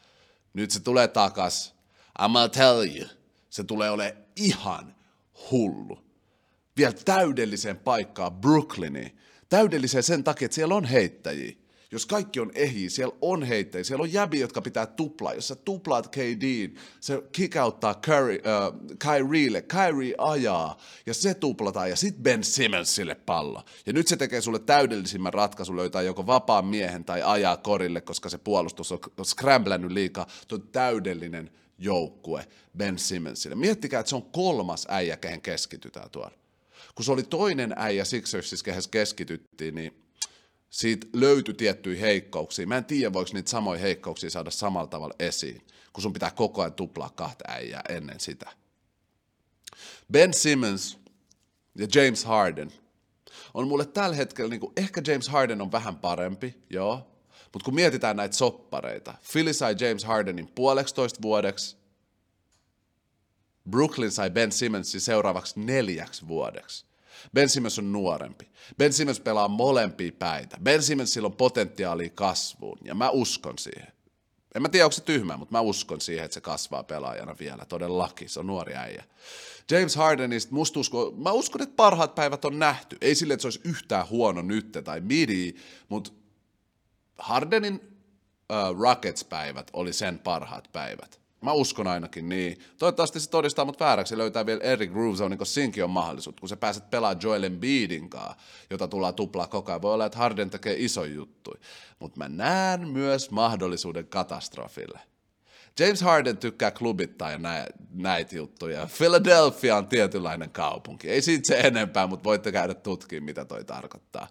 Speaker 1: Nyt se tulee takas. I'm gonna tell you. Se tulee olemaan ihan hullu. Vielä täydelliseen paikkaan Brooklyniin täydellisiä sen takia, että siellä on heittäjiä. Jos kaikki on ehi, siellä on heittäjiä, siellä on jäbi, jotka pitää tuplaa. Jos sä tuplaat KD, se kickouttaa Curry, äh, Kyrielle, Kyrie ajaa, ja se tuplataan, ja sitten Ben Simmonsille pallo. Ja nyt se tekee sulle täydellisimmän ratkaisun löytää joko vapaan miehen tai ajaa korille, koska se puolustus on scramblännyt liikaa. Tuo täydellinen joukkue Ben Simmonsille. Miettikää, että se on kolmas äijä, kehen keskitytään tuolla kun se oli toinen äijä Sixersissa, kehen keskityttiin, niin siitä löytyi tiettyjä heikkouksia. Mä en tiedä, voiko niitä samoja heikkouksia saada samalla tavalla esiin, kun sun pitää koko ajan tuplaa kahta äijää ennen sitä. Ben Simmons ja James Harden on mulle tällä hetkellä, niin kuin, ehkä James Harden on vähän parempi, joo, mutta kun mietitään näitä soppareita, Philly sai James Hardenin puoleksitoista vuodeksi, Brooklyn sai Ben Simmonsin seuraavaksi neljäksi vuodeksi. Ben Simmons on nuorempi. Ben Simmons pelaa molempia päitä. Ben Simmonsilla on potentiaalia kasvuun, ja mä uskon siihen. En mä tiedä, onko se tyhmä, mutta mä uskon siihen, että se kasvaa pelaajana vielä, todellakin, se on nuori äijä. James Hardenista, musta usko, mä uskon, että parhaat päivät on nähty. Ei sille, että se olisi yhtään huono nytte tai midi, mutta Hardenin uh, Rockets-päivät oli sen parhaat päivät. Mä uskon ainakin niin. Toivottavasti se todistaa mut vääräksi löytää vielä Eric Groovezonin, kun siinkin on mahdollisuus. Kun sä pääset pelaamaan Joel Embiidin kanssa, jota tullaan tuplaa koko ajan. Voi olla, että Harden tekee iso juttu. Mutta mä näen myös mahdollisuuden katastrofille. James Harden tykkää klubittaa ja nä- näitä juttuja. Philadelphia on tietynlainen kaupunki. Ei siitä se enempää, mutta voitte käydä tutkimaan, mitä toi tarkoittaa.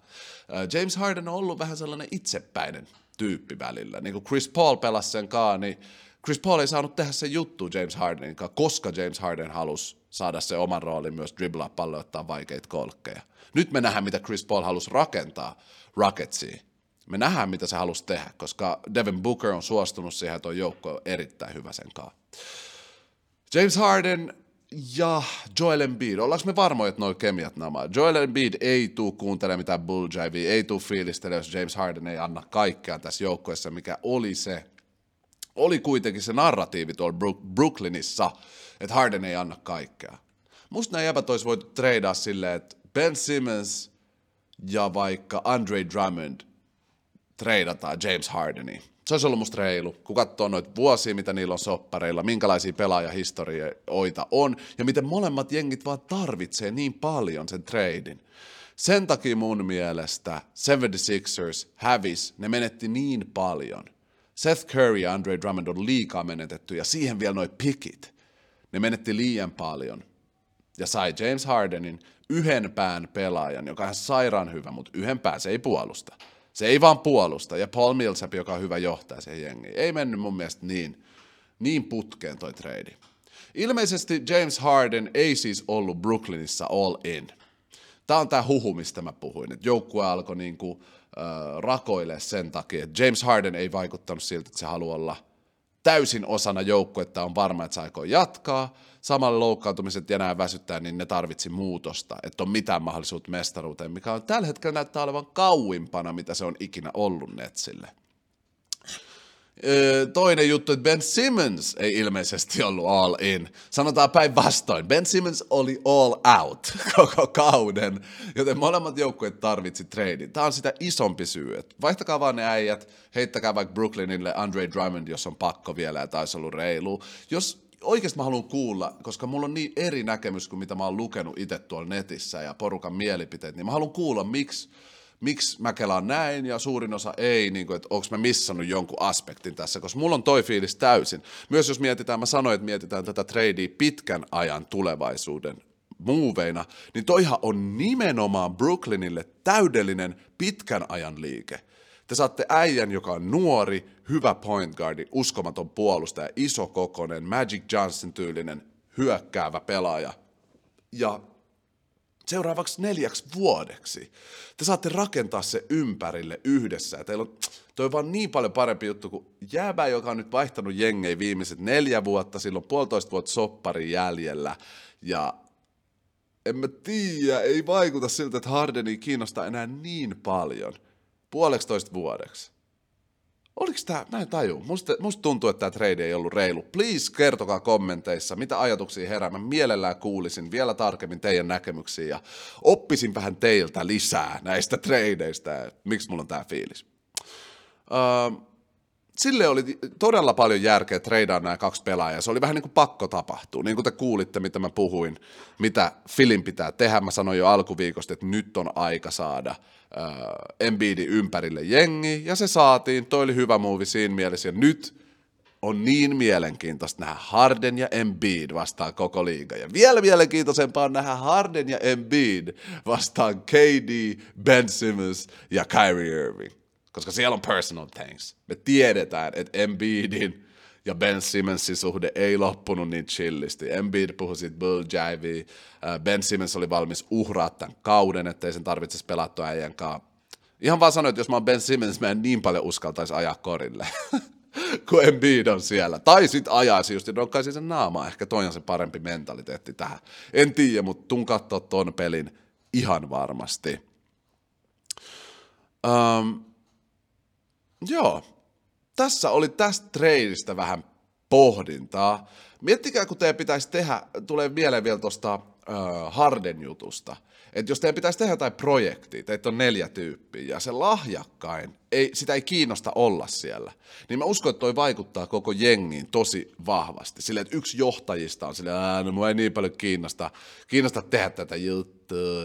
Speaker 1: James Harden on ollut vähän sellainen itsepäinen tyyppi välillä. Niin kuin Chris Paul pelasi sen kaa, niin Chris Paul ei saanut tehdä se juttu James Hardenin kanssa, koska James Harden halusi saada se oman roolin myös driblaa pallo ottaa vaikeita kolkkeja. Nyt me nähdään, mitä Chris Paul halusi rakentaa Rocketsiin. Me nähdään, mitä se halusi tehdä, koska Devin Booker on suostunut siihen, että on joukko erittäin hyvä sen kanssa. James Harden ja Joel Embiid, ollaanko me varmoja, että noin kemiat namaa? Joel Embiid ei tuu kuuntelemaan mitään bull ei tuu fiilistelemaan, jos James Harden ei anna kaikkea tässä joukkoessa, mikä oli se oli kuitenkin se narratiivi tuolla Brooklynissa, että Harden ei anna kaikkea. Musta nämä jäbät olisi voitu treidaa silleen, että Ben Simmons ja vaikka Andre Drummond treidataan James Hardeniin. Se olisi ollut musta reilu, kun katsoo noita vuosia, mitä niillä on soppareilla, minkälaisia pelaajahistorioita on, ja miten molemmat jengit vaan tarvitsee niin paljon sen treidin. Sen takia mun mielestä 76ers hävis, ne menetti niin paljon. Seth Curry ja Andre Drummond on liikaa menetetty, ja siihen vielä noin pikit. Ne menetti liian paljon. Ja sai James Hardenin yhden pään pelaajan, joka on sairaan hyvä, mutta yhden pään se ei puolusta. Se ei vaan puolusta. Ja Paul Millsap, joka on hyvä johtaja siihen jengiin. Ei mennyt mun mielestä niin, niin putkeen toi trade. Ilmeisesti James Harden ei siis ollut Brooklynissa all in. Tämä on tämä huhu, mistä mä puhuin, että joukkue alkoi niinku, rakoille sen takia, että James Harden ei vaikuttanut siltä, että se haluaa olla täysin osana joukkuetta, on varma, että se aikoo jatkaa. Samalla loukkaantumiset ja nämä väsyttää, niin ne tarvitsi muutosta, että on mitään mahdollisuutta mestaruuteen, mikä on tällä hetkellä näyttää olevan kauimpana, mitä se on ikinä ollut Netsille. Toinen juttu, että Ben Simmons ei ilmeisesti ollut all in. Sanotaan päinvastoin. Ben Simmons oli all out koko kauden, joten molemmat joukkueet tarvitsi treidin. Tämä on sitä isompi syy. Että vaihtakaa vaan ne äijät, heittäkää vaikka Brooklynille Andre Drummond, jos on pakko vielä ja taisi ollut reilu. Jos oikeasti mä haluan kuulla, koska mulla on niin eri näkemys kuin mitä mä oon lukenut itse tuolla netissä ja porukan mielipiteet, niin mä haluan kuulla, miksi miksi mä kelaan näin ja suurin osa ei, niin kuin, että onko mä missannut jonkun aspektin tässä, koska mulla on toi fiilis täysin. Myös jos mietitään, mä sanoin, että mietitään tätä tradea pitkän ajan tulevaisuuden muuveina, niin toihan on nimenomaan Brooklynille täydellinen pitkän ajan liike. Te saatte äijän, joka on nuori, hyvä point guardi, uskomaton puolustaja, iso kokonen, Magic Johnson tyylinen, hyökkäävä pelaaja. Ja seuraavaksi neljäksi vuodeksi. Te saatte rakentaa se ympärille yhdessä. Ja teillä on, toi on vaan niin paljon parempi juttu kuin jääbä, joka on nyt vaihtanut jengei viimeiset neljä vuotta, silloin puolitoista vuotta soppari jäljellä. Ja en mä tiedä, ei vaikuta siltä, että Hardeni kiinnostaa enää niin paljon puoleksi toista vuodeksi. Oliko tämä, mä en taju, musta, musta tuntuu, että tämä trade ei ollut reilu. Please kertokaa kommenteissa, mitä ajatuksia herää. Mä mielellään kuulisin vielä tarkemmin teidän näkemyksiä ja oppisin vähän teiltä lisää näistä tradeista, miksi mulla on tämä fiilis. Uh, sille oli todella paljon järkeä treidaa nämä kaksi pelaajaa. Se oli vähän niin kuin pakko tapahtua. Niin kuin te kuulitte, mitä mä puhuin, mitä Filin pitää tehdä. Mä sanoin jo alkuviikosta, että nyt on aika saada äh, Embiidin ympärille jengi, ja se saatiin. Toi oli hyvä muuvi siinä mielessä, ja nyt on niin mielenkiintoista nähdä Harden ja Embiid vastaan koko liiga. Ja vielä mielenkiintoisempaa on nähdä Harden ja Embiid vastaan KD, Ben Simmons ja Kyrie Irving koska siellä on personal things. Me tiedetään, että Embiidin ja Ben Simmonsin suhde ei loppunut niin chillisti. Embiid puhui siitä Bull Jive, äh, Ben Simmons oli valmis uhraa tämän kauden, ettei sen tarvitsisi pelattua äijän. Ihan vaan sanoin, että jos mä oon Ben Simmons, mä en niin paljon uskaltaisi ajaa korille, kun Embiid on siellä. Tai sit ajaisi just nokkaisi sen naamaa. Ehkä toi on se parempi mentaliteetti tähän. En tiedä, mutta tun katsoa ton pelin ihan varmasti. Um, Joo, tässä oli tästä treidistä vähän pohdintaa. Miettikää, kun teidän pitäisi tehdä, tulee mieleen vielä tuosta Harden jutusta, että jos teidän pitäisi tehdä jotain projektia, teitä on neljä tyyppiä, ja se lahjakkain, ei, sitä ei kiinnosta olla siellä, niin mä uskon, että toi vaikuttaa koko jengiin tosi vahvasti. Sille, että yksi johtajista on silleen, no mua ei niin paljon kiinnosta, kiinnosta tehdä tätä juttua.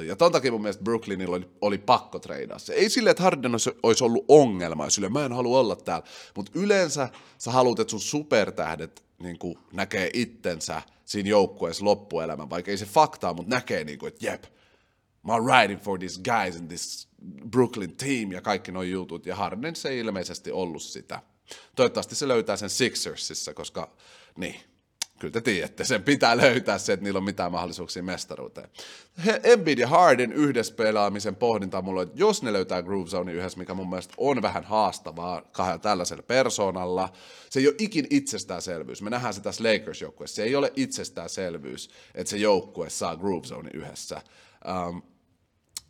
Speaker 1: Ja ton takia mun mielestä Brooklynilla oli, oli pakko treidaa se. Ei silleen, että Harden olisi ollut ongelma, ja silleen, mä en halua olla täällä, mutta yleensä sä haluat, että sun supertähdet niin näkee itsensä siinä joukkueessa loppuelämän, vaikka ei se faktaa, mutta näkee, niin kuin, että jep, mä oon riding for these guys and this Brooklyn team ja kaikki nuo jutut, ja Harden se ei ilmeisesti ollut sitä. Toivottavasti se löytää sen Sixersissa, koska niin, kyllä te tiedätte, sen pitää löytää se, että niillä on mitään mahdollisuuksia mestaruuteen. He, Embiid ja Harden yhdessä pelaamisen pohdinta mulla, että jos ne löytää Groove Zone yhdessä, mikä mun mielestä on vähän haastavaa kahdella tällaisella persoonalla, se ei ole ikin itsestäänselvyys. Me nähdään se tässä Lakers-joukkueessa. Se ei ole itsestäänselvyys, että se joukkue saa Groove Zone yhdessä. Um,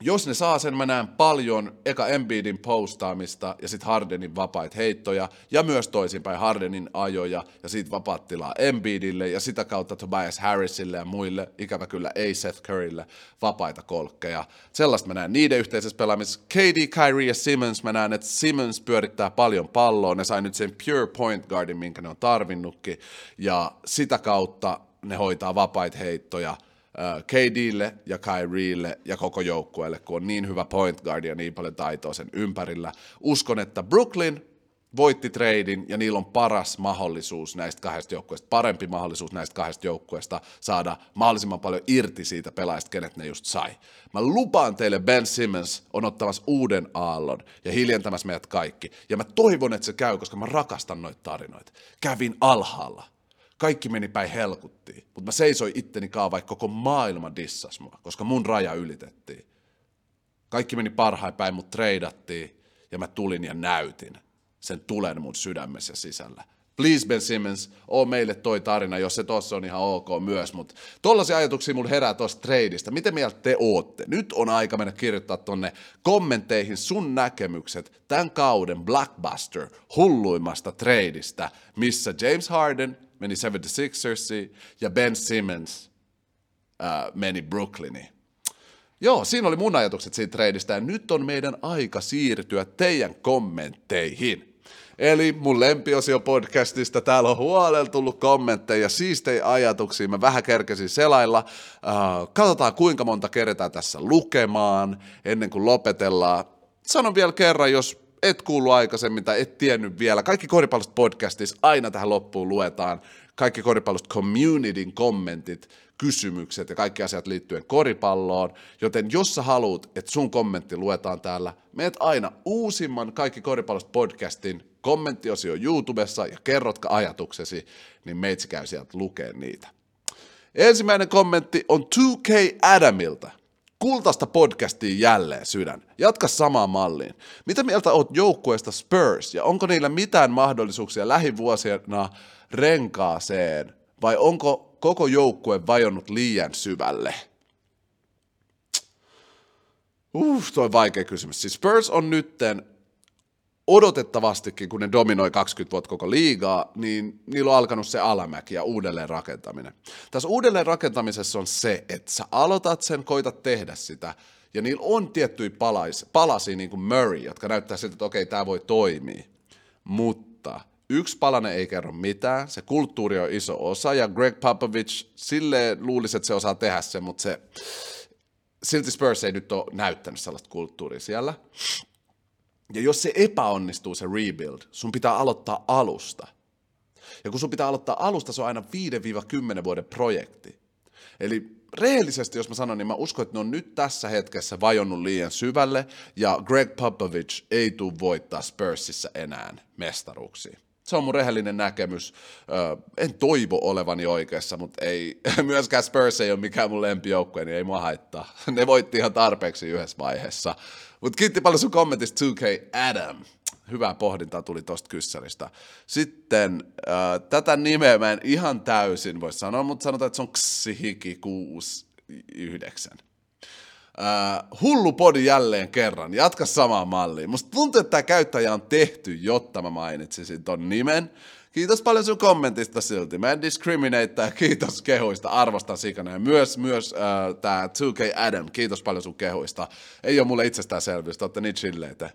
Speaker 1: jos ne saa sen, mä näen paljon eka Embiidin postaamista ja sitten Hardenin vapaita heittoja ja myös toisinpäin Hardenin ajoja ja siitä vapaat tilaa Embiidille ja sitä kautta Tobias Harrisille ja muille, ikävä kyllä ei Seth Currylle, vapaita kolkkeja. Sellaista mä näen niiden yhteisessä pelaamisessa. KD, Kyrie ja Simmons, mä näen, että Simmons pyörittää paljon palloa, ne sai nyt sen pure point guardin, minkä ne on tarvinnutkin ja sitä kautta ne hoitaa vapaita heittoja – KDlle ja Kyrielle ja koko joukkueelle, kun on niin hyvä point guard ja niin paljon taitoa sen ympärillä. Uskon, että Brooklyn
Speaker 2: voitti treidin ja niillä on paras mahdollisuus näistä kahdesta joukkueesta, parempi mahdollisuus näistä kahdesta joukkueesta saada mahdollisimman paljon irti siitä pelaajasta, kenet ne just sai. Mä lupaan teille, Ben Simmons on ottamassa uuden aallon ja hiljentämässä meidät kaikki. Ja mä toivon, että se käy, koska mä rakastan noita tarinoita. Kävin alhaalla. Kaikki meni päin helkuttiin, mutta mä seisoin itteni kaa, vaikka koko maailma dissas mua, koska mun raja ylitettiin. Kaikki meni parhain päin, mutta treidattiin ja mä tulin ja näytin sen tulen mun sydämessä sisällä. Please Ben Simmons, oo meille toi tarina, jos se tossa on ihan ok myös, mutta tollaisia ajatuksia mulla herää tuosta tradeista. Miten mieltä te ootte? Nyt on aika mennä kirjoittaa tonne kommentteihin sun näkemykset tämän kauden Blackbuster hulluimmasta tradeista, missä James Harden meni 76ersiin ja Ben Simmons äh, meni Brooklyniin. Joo, siinä oli mun ajatukset siitä treidistä ja nyt on meidän aika siirtyä teidän kommentteihin. Eli mun lempiosio podcastista, täällä on huolella tullut kommentteja, siistejä ajatuksia, mä vähän kerkesin selailla. Uh, katsotaan kuinka monta keretään tässä lukemaan ennen kuin lopetellaan. Sanon vielä kerran, jos et kuullut aikaisemmin tai et tiennyt vielä, kaikki koripallosta podcastissa aina tähän loppuun luetaan kaikki koripallosta communityn kommentit, kysymykset ja kaikki asiat liittyen koripalloon, joten jos sä haluat, että sun kommentti luetaan täällä, meet aina uusimman kaikki koripallosta podcastin kommenttiosio YouTubessa ja kerrotka ajatuksesi, niin meitsi käy sieltä lukee niitä. Ensimmäinen kommentti on 2K Adamilta. Kultaista podcastiin jälleen sydän. Jatka samaan malliin. Mitä mieltä oot joukkueesta Spurs ja onko niillä mitään mahdollisuuksia lähivuosina renkaaseen vai onko koko joukkue vajonnut liian syvälle? Uff, toi vaikea kysymys. Siis Spurs on nytten odotettavastikin, kun ne dominoi 20 vuotta koko liigaa, niin niillä on alkanut se alamäki ja uudelleen rakentaminen. Tässä uudelleen rakentamisessa on se, että sä aloitat sen, koitat tehdä sitä, ja niillä on tiettyjä palais, palasia, niin kuin Murray, jotka näyttää siltä, että okei, tämä voi toimia. Mutta yksi palanen ei kerro mitään, se kulttuuri on iso osa, ja Greg Popovich, sille luulisi, että se osaa tehdä sen, mutta se, silti Spurs ei nyt ole näyttänyt sellaista kulttuuria siellä. Ja jos se epäonnistuu se rebuild, sun pitää aloittaa alusta. Ja kun sun pitää aloittaa alusta, se on aina 5-10 vuoden projekti. Eli rehellisesti, jos mä sanon, niin mä uskon, että ne on nyt tässä hetkessä vajonnut liian syvälle, ja Greg Popovich ei tule voittaa Spursissa enää mestaruuksia. Se on mun rehellinen näkemys. en toivo olevani oikeassa, mutta ei, myöskään Spurs ei ole mikään mun lempijoukkue, niin ei mua haittaa. Ne voitti ihan tarpeeksi yhdessä vaiheessa. Mutta kiitti paljon sun kommentista 2K Adam. Hyvää pohdintaa tuli tosta kyssäristä. Sitten äh, tätä nimeä mä en ihan täysin voi sanoa, mutta sanotaan, että se on Xihiki 69. Uh, hullu podi jälleen kerran, jatka samaan malliin. Musta tuntuu, että tämä käyttäjä on tehty, jotta mä mainitsisin ton nimen. Kiitos paljon sun kommentista silti. Mä en discriminate kiitos kehuista, arvostan sikana. Ja myös, myös uh, tää 2K Adam, kiitos paljon sun kehuista. Ei ole mulle itsestäänselvyys, te olette niin chilleitä.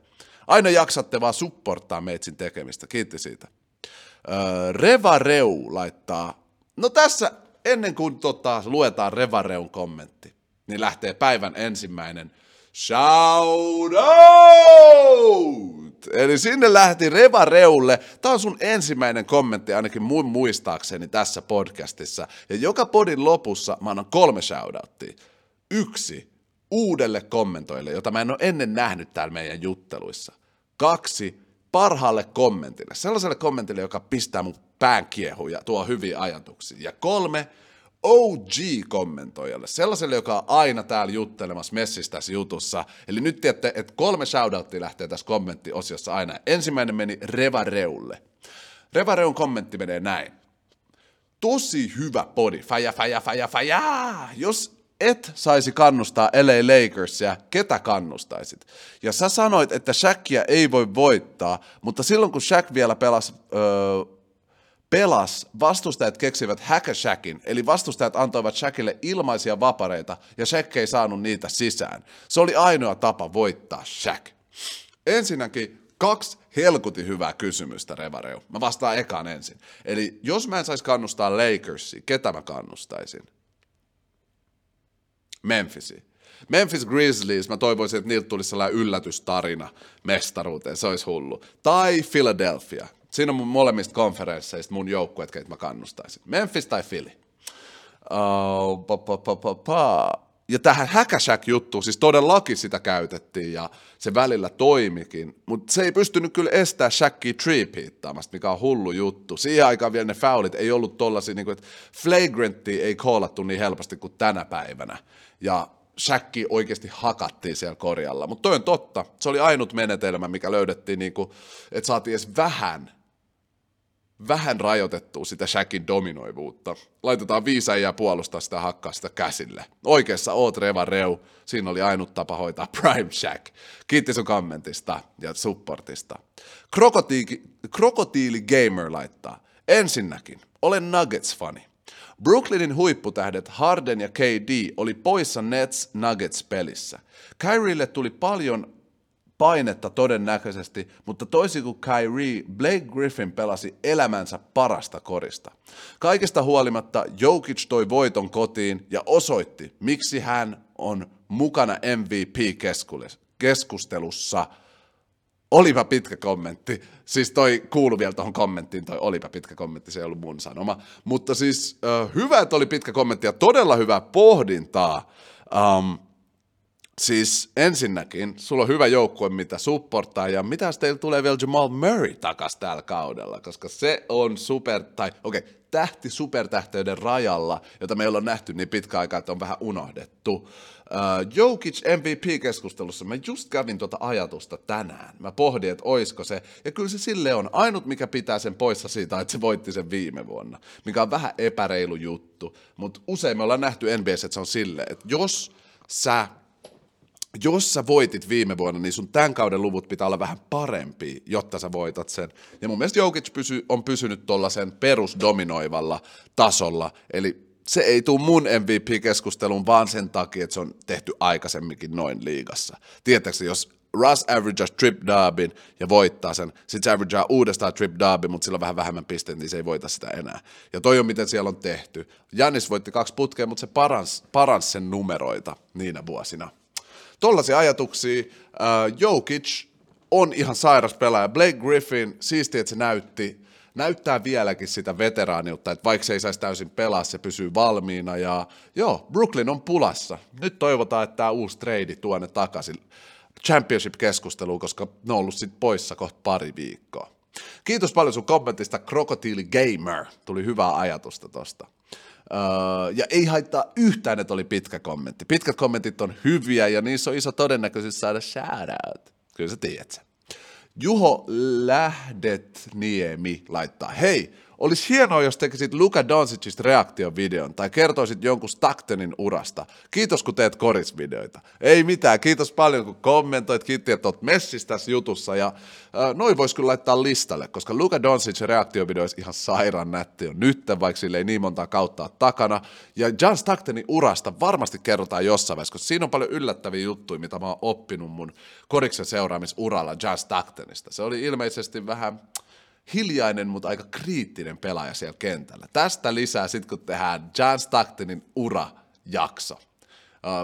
Speaker 2: Aina jaksatte vaan supporttaa meitsin tekemistä, kiitti siitä. Uh, Reva Reu laittaa, no tässä ennen kuin tota, luetaan Reva Reun kommentti niin lähtee päivän ensimmäinen shout out! Eli sinne lähti Reva Reulle. Tämä on sun ensimmäinen kommentti ainakin mun muistaakseni tässä podcastissa. Ja joka podin lopussa mä annan kolme shoutouttia. Yksi uudelle kommentoille, jota mä en ole ennen nähnyt täällä meidän jutteluissa. Kaksi parhaalle kommentille, sellaiselle kommentille, joka pistää mun pään kiehuun ja tuo hyviä ajatuksia. Ja kolme, OG-kommentoijalle, sellaiselle, joka on aina täällä juttelemassa messissä tässä jutussa. Eli nyt tiedätte, että kolme shoutouttia lähtee tässä kommenttiosiossa aina. Ensimmäinen meni Revareulle. Revareun kommentti menee näin. Tosi hyvä podi, faja, faja, faja, faja. Jos et saisi kannustaa LA Lakersia, ketä kannustaisit? Ja sä sanoit, että Shaqia ei voi voittaa, mutta silloin kun Shaq vielä pelasi öö, pelas, vastustajat keksivät Hackashackin, eli vastustajat antoivat Shaqille ilmaisia vapareita, ja Shaq ei saanut niitä sisään. Se oli ainoa tapa voittaa Shaq. Ensinnäkin kaksi helkuti hyvää kysymystä, Revareu. Mä vastaan ekaan ensin. Eli jos mä en saisi kannustaa Lakersia, ketä mä kannustaisin? Memphisi. Memphis Grizzlies, mä toivoisin, että niiltä tulisi sellainen yllätystarina mestaruuteen, se olisi hullu. Tai Philadelphia. Siinä on mun molemmista konferensseista mun joukkueet, keitä mä kannustaisin. Memphis tai Philly. Uh, pa, pa, pa, pa, pa. Ja tähän Häkäshäk-juttuun, siis todellakin sitä käytettiin ja se välillä toimikin, mutta se ei pystynyt kyllä estää Shackia tripeattaamasta, mikä on hullu juttu. Siihen aikaan vielä ne foulit ei ollut tollasia, niin kuin, että flagrantia ei koolattu niin helposti kuin tänä päivänä. Ja Shakki oikeasti hakattiin siellä korjalla. Mutta toi on totta. Se oli ainut menetelmä, mikä löydettiin, niin kuin, että saatiin edes vähän vähän rajoitettua sitä Shackin dominoivuutta. Laitetaan viisäjää puolustaa sitä hakkaa sitä käsille. Oikeassa oot Reva Reu, siinä oli ainut tapa hoitaa Prime Shack. Kiitti sun kommentista ja supportista. Krokotiili, Krokotiili Gamer laittaa. Ensinnäkin, olen Nuggets-fani. Brooklynin huipputähdet Harden ja KD oli poissa Nets Nuggets pelissä. Kyrielle tuli paljon painetta todennäköisesti, mutta toisin kuin Kyrie, Blake Griffin pelasi elämänsä parasta korista. Kaikesta huolimatta Jokic toi voiton kotiin ja osoitti, miksi hän on mukana MVP-keskustelussa. Olipa pitkä kommentti. Siis toi kuulu vielä tuohon kommenttiin, toi olipa pitkä kommentti, se ei ollut mun sanoma. Mutta siis äh, hyvä, että oli pitkä kommentti ja todella hyvää pohdintaa. Um, Siis ensinnäkin, sulla on hyvä joukkue, mitä supporttaa, ja mitä teillä tulee vielä Jamal Murray takas tällä kaudella, koska se on super, tai okei, okay, tähti supertähteyden rajalla, jota meillä on nähty niin pitkä aikaa, että on vähän unohdettu. Uh, Jokic MVP-keskustelussa, mä just kävin tuota ajatusta tänään. Mä pohdin, että oisko se, ja kyllä se sille on ainut, mikä pitää sen poissa siitä, että se voitti sen viime vuonna, mikä on vähän epäreilu juttu, mutta usein me ollaan nähty NBS, että se on sille, että jos sä jos sä voitit viime vuonna, niin sun tämän kauden luvut pitää olla vähän parempi, jotta sä voitat sen. Ja mun mielestä Jokic pysy, on pysynyt tuollaisen perusdominoivalla tasolla, eli se ei tule mun MVP-keskusteluun vaan sen takia, että se on tehty aikaisemminkin noin liigassa. Tiedätkö, jos Russ averagea trip darbin ja voittaa sen, sitten se averagea uudestaan trip darbin, mutta sillä on vähän vähemmän pisteitä, niin se ei voita sitä enää. Ja toi on miten siellä on tehty. Janis voitti kaksi putkea, mutta se paransi parans sen numeroita niinä vuosina tollaisia ajatuksia. Uh, Jokic on ihan sairas pelaaja. Blake Griffin, siistiä, että se näytti, näyttää vieläkin sitä veteraaniutta, että vaikka se ei saisi täysin pelaa, se pysyy valmiina. Ja joo, Brooklyn on pulassa. Nyt toivotaan, että tämä uusi trade tuo ne takaisin championship-keskusteluun, koska ne on ollut sitten poissa kohta pari viikkoa. Kiitos paljon sun kommentista, Crocodile Gamer. Tuli hyvää ajatusta tosta. Uh, ja ei haittaa yhtään, että oli pitkä kommentti. Pitkät kommentit on hyviä ja niissä on iso todennäköisyys saada shoutout. Kyllä sä tiedät sen. Juho Lähdetniemi laittaa, hei, olisi hienoa, jos tekisit Luka Doncicista reaktiovideon tai kertoisit jonkun Staktenin urasta. Kiitos, kun teet korisvideoita. Ei mitään, kiitos paljon, kun kommentoit, kiitti, että oot messissä tässä jutussa. Ja äh, noin voisi kyllä laittaa listalle, koska Luka Doncic reaktiovideo olisi ihan sairaan nätti on nyt, vaikka sille ei niin monta kautta takana. Ja John Staktenin urasta varmasti kerrotaan jossain vaiheessa, koska siinä on paljon yllättäviä juttuja, mitä mä oon oppinut mun koriksen seuraamisuralla John Staktenista. Se oli ilmeisesti vähän hiljainen, mutta aika kriittinen pelaaja siellä kentällä. Tästä lisää sitten, kun tehdään John Stocktonin urajakso.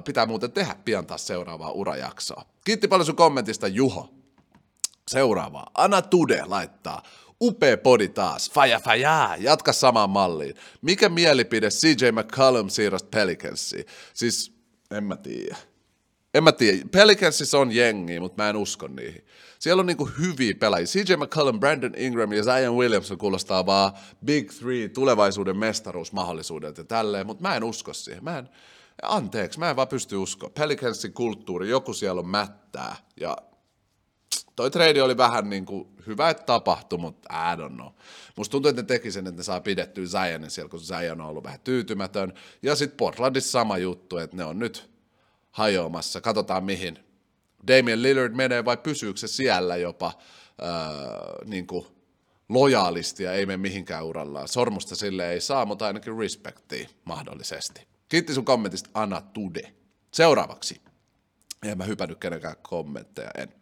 Speaker 2: Pitää muuten tehdä pian taas seuraavaa urajaksoa. Kiitti paljon sun kommentista, Juho. Seuraavaa. Anna Tude laittaa. Upea podi taas. Faja faja. Jatka samaan malliin. Mikä mielipide CJ McCollum siirrosta Pelicansiin? Siis, en mä tiedä. En mä tiedä. Pelicansissa on jengi, mutta mä en usko niihin. Siellä on niinku hyviä pelaajia. CJ McCollum, Brandon Ingram ja Zion Williamson kuulostaa vaan Big Three tulevaisuuden mestaruusmahdollisuudet ja tälleen, mutta mä en usko siihen. Mä en, anteeksi, mä en vaan pysty uskoa. Pelicansin kulttuuri, joku siellä on mättää ja toi trade oli vähän niin kuin hyvä, että tapahtui, mutta I don't know. Musta tuntuu, että ne teki sen, että ne saa pidettyä Zionin siellä, kun Zion on ollut vähän tyytymätön. Ja sitten Portlandissa sama juttu, että ne on nyt hajoamassa. Katsotaan mihin Damian Lillard menee vai pysyykö se siellä jopa äh, niin kuin lojaalisti ja ei mene mihinkään urallaan. Sormusta sille ei saa, mutta ainakin respektiä mahdollisesti. Kiitti sun kommentista Anna Tude. Seuraavaksi. En mä hypännyt kenenkään kommentteja, en.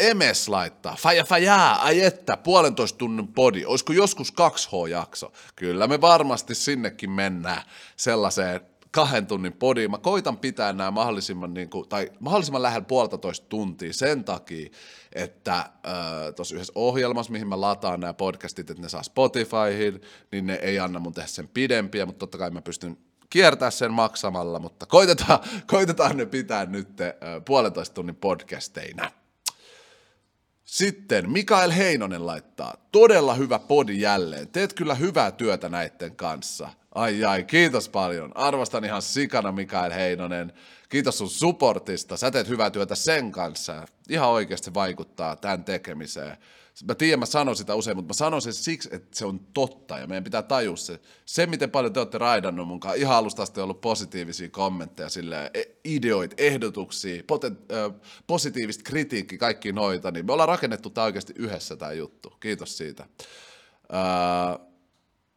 Speaker 2: Emes laittaa, faja faja, ai että, puolentoista tunnin podi, olisiko joskus 2H-jakso? Kyllä me varmasti sinnekin mennään sellaiseen kahden tunnin podi. Mä koitan pitää nämä mahdollisimman, niin kuin, tai mahdollisimman lähellä puolitoista tuntia sen takia, että äh, tuossa yhdessä ohjelmassa, mihin mä lataan nämä podcastit, että ne saa Spotifyhin, niin ne ei anna mun tehdä sen pidempiä, mutta totta kai mä pystyn kiertää sen maksamalla, mutta koitetaan, koitetaan ne pitää nyt äh, puolentoista tunnin podcasteina. Sitten Mikael Heinonen laittaa, todella hyvä podi jälleen, teet kyllä hyvää työtä näiden kanssa. Ai ai, kiitos paljon. Arvostan ihan sikana Mikael Heinonen. Kiitos sun supportista. Sä teet hyvää työtä sen kanssa. Ihan oikeasti vaikuttaa tämän tekemiseen. Mä tiedän, mä sanon sitä usein, mutta mä sanon sen siksi, että se on totta ja meidän pitää tajua se. Se, miten paljon te olette raidannut mukaan, ihan alusta asti ollut positiivisia kommentteja, sille ideoita, ehdotuksia, poten, ö, positiivista kritiikkiä, kaikki noita, niin me ollaan rakennettu tämä oikeasti yhdessä tämä juttu. Kiitos siitä. Öö,